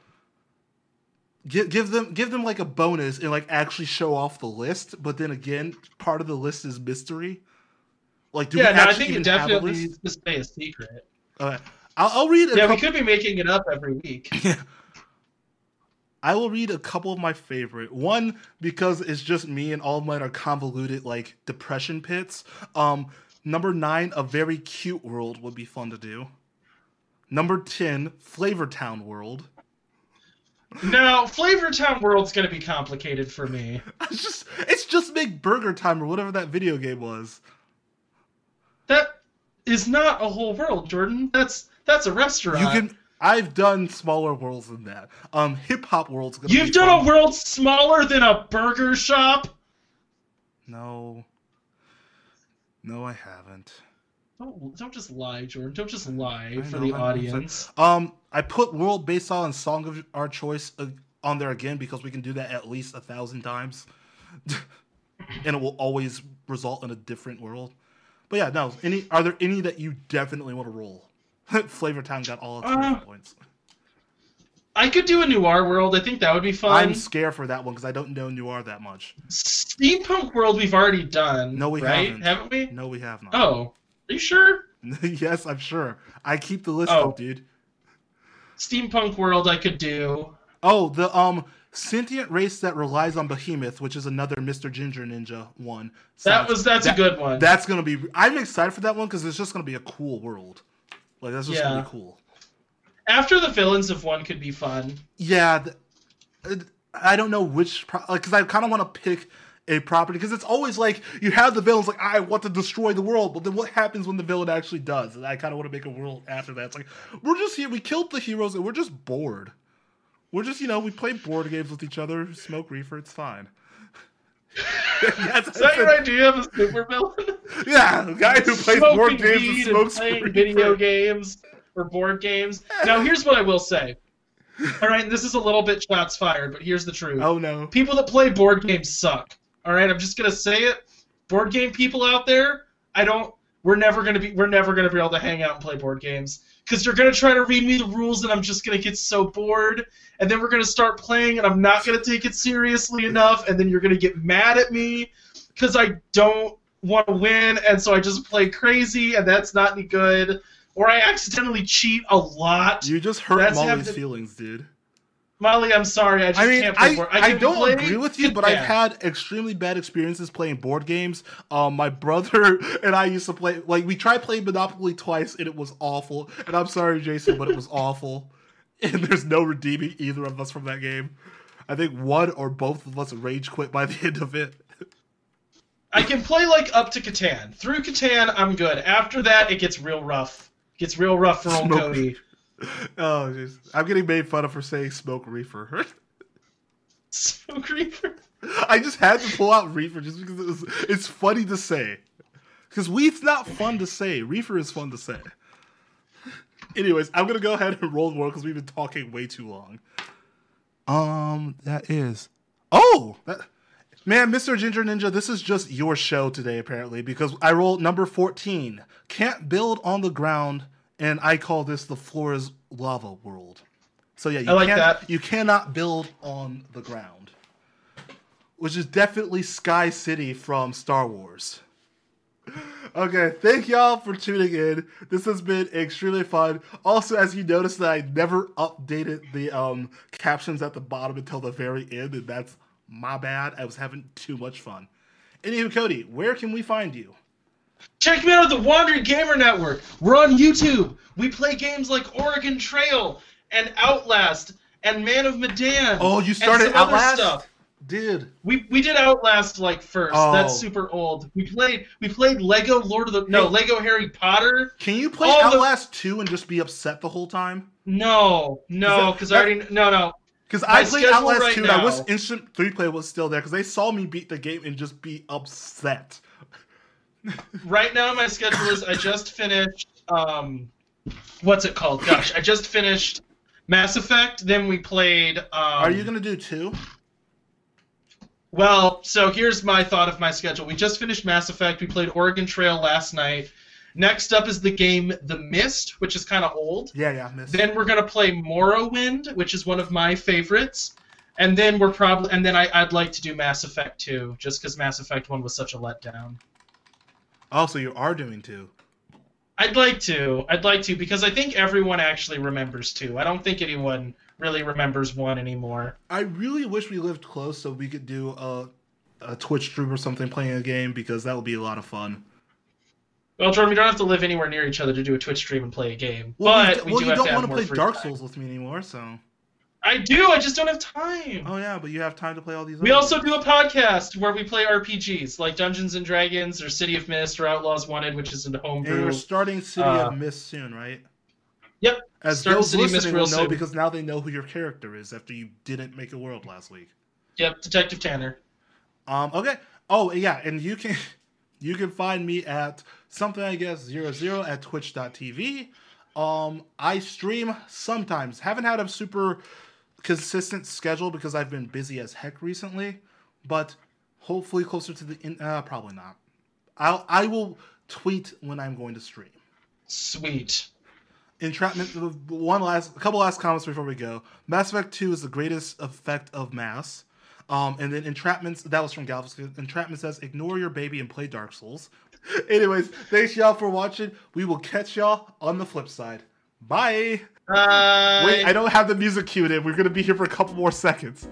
give give them give them like a bonus and like actually show off the list. But then again, part of the list is mystery. Like, do yeah, we no, I think it even have a definitely needs to stay a secret. Okay. I'll, I'll read a Yeah, couple. we could be making it up every week. I will read a couple of my favorite. One because it's just me and all of mine are convoluted like depression pits. Um, number nine, a very cute world would be fun to do. Number ten, Flavor Town World. No, Flavor Town World's gonna be complicated for me. It's just it's just make Burger Time or whatever that video game was. That is not a whole world, Jordan. That's that's a restaurant. You can. I've done smaller worlds than that. Um, Hip Hop World's gonna. You've done fun. a world smaller than a burger shop. No. No, I haven't. Don't, don't just lie, Jordan. Don't just lie I for know, the I'm audience. Um, I put world based on song of our choice uh, on there again because we can do that at least a thousand times, and it will always result in a different world. But yeah, no. Any are there any that you definitely want to roll? Flavor Town got all its Uh, points. I could do a noir world. I think that would be fun. I'm scared for that one because I don't know Noir that much. Steampunk world we've already done. No, we right? haven't. Haven't we? No, we have not. Oh, are you sure? yes, I'm sure. I keep the list Oh. up, dude. Steampunk world I could do. Oh, the um sentient race that relies on Behemoth, which is another Mr. Ginger Ninja one. That was that's that- a good one. That's gonna be. I'm excited for that one because it's just gonna be a cool world. Like that's just gonna be cool. After the villains of one could be fun. Yeah, th- I don't know which because I kind of want to pick a property because it's always like you have the villains like I want to destroy the world, but then what happens when the villain actually does? And I kind of want to make a world after that. It's like we're just here, we killed the heroes, and we're just bored. We're just you know we play board games with each other, smoke reefer, it's fine. Yes, Is that your idea of a supervillain? yeah, the guy who plays Smoking board games and smokes playing reefer. video games or board games. Now, here's what I will say. All right, this is a little bit shots fired, but here's the truth. Oh no. People that play board games suck. All right, I'm just gonna say it. Board game people out there, I don't. We're never gonna be. We're never gonna be able to hang out and play board games because you're gonna try to read me the rules, and I'm just gonna get so bored. And then we're gonna start playing, and I'm not gonna take it seriously enough, and then you're gonna get mad at me because I don't want to win, and so I just play crazy, and that's not any good. Or I accidentally cheat a lot. You just hurt That's Molly's feelings, dude. Molly, I'm sorry. I just I mean, can't play I, board. I, can don't agree with you, but I've had extremely bad experiences playing board games. Um, my brother and I used to play, like, we tried playing Monopoly twice, and it was awful. And I'm sorry, Jason, but it was awful. And there's no redeeming either of us from that game. I think one or both of us rage quit by the end of it. I can play like up to Catan. Through Catan, I'm good. After that, it gets real rough. It Gets real rough for old. Cody. Oh, jeez. I'm getting made fun of for saying smoke reefer. Smoke Reaper. I just had to pull out reefer just because it was, it's funny to say. Because weed's not fun to say. Reefer is fun to say. Anyways, I'm gonna go ahead and roll the world because we've been talking way too long. Um, that is. Oh, that, man, Mr. Ginger Ninja, this is just your show today apparently because I rolled number 14. Can't build on the ground, and I call this the floor is lava world. So yeah, you I like that. You cannot build on the ground, which is definitely Sky City from Star Wars. Okay, thank y'all for tuning in. This has been extremely fun. Also, as you noticed that I never updated the um, captions at the bottom until the very end, and that's my bad. I was having too much fun. Anywho, Cody, where can we find you? Check me out at the Wandering Gamer Network. We're on YouTube. We play games like Oregon Trail and Outlast and Man of Medan. Oh, you started Outlast? stuff. Dude, We we did Outlast like first. Oh. That's super old. We played we played Lego Lord of the No. Lego Harry Potter. can you play All the- Outlast 2 and just be upset the whole time? No, no, because I already no no. Because I played Outlast right 2 and I wish Instant 3 play was still there because they saw me beat the game and just be upset. Right now my schedule is I just finished um what's it called? Gosh, I just finished Mass Effect, then we played um Are you going to do 2? Well, so here's my thought of my schedule. We just finished Mass Effect. We played Oregon Trail last night. Next up is the game The Mist, which is kind of old. Yeah, yeah, miss. Then we're gonna play Morrowind, which is one of my favorites. And then we're probably and then I, I'd like to do Mass Effect 2, just because Mass Effect 1 was such a letdown. Oh, so you are doing 2. I'd like to. I'd like to because I think everyone actually remembers 2. I don't think anyone really remembers 1 anymore. I really wish we lived close so we could do a, a Twitch stream or something playing a game because that would be a lot of fun. Well, Jordan, we don't have to live anywhere near each other to do a Twitch stream and play a game. Well, but we, we, well do you have don't to have want to play free Dark time. Souls with me anymore, so. I do. I just don't have time. Oh yeah, but you have time to play all these. We also games. do a podcast where we play RPGs like Dungeons and Dragons or City of Mist or Outlaws Wanted, which is in And homebrew. you're starting City Uh, of Mist soon, right? Yep. As Starting those City of Mist listening will know soon. because now they know who your character is after you didn't make a world last week. Yep, Detective Tanner. Um. Okay. Oh yeah, and you can you can find me at something I guess zero zero at twitch.tv. Um, I stream sometimes. Haven't had a super consistent schedule because I've been busy as heck recently, but hopefully closer to the in, uh, probably not. I'll I will tweet when I'm going to stream. Sweet. Entrapment. One last, a couple last comments before we go. Mass Effect Two is the greatest effect of mass. Um, and then entrapments. That was from Galvus. Entrapment says, "Ignore your baby and play Dark Souls." Anyways, thanks y'all for watching. We will catch y'all on the flip side. Bye. Bye. Wait, I uh, don't have the music queued in. We're gonna be here for a couple more seconds.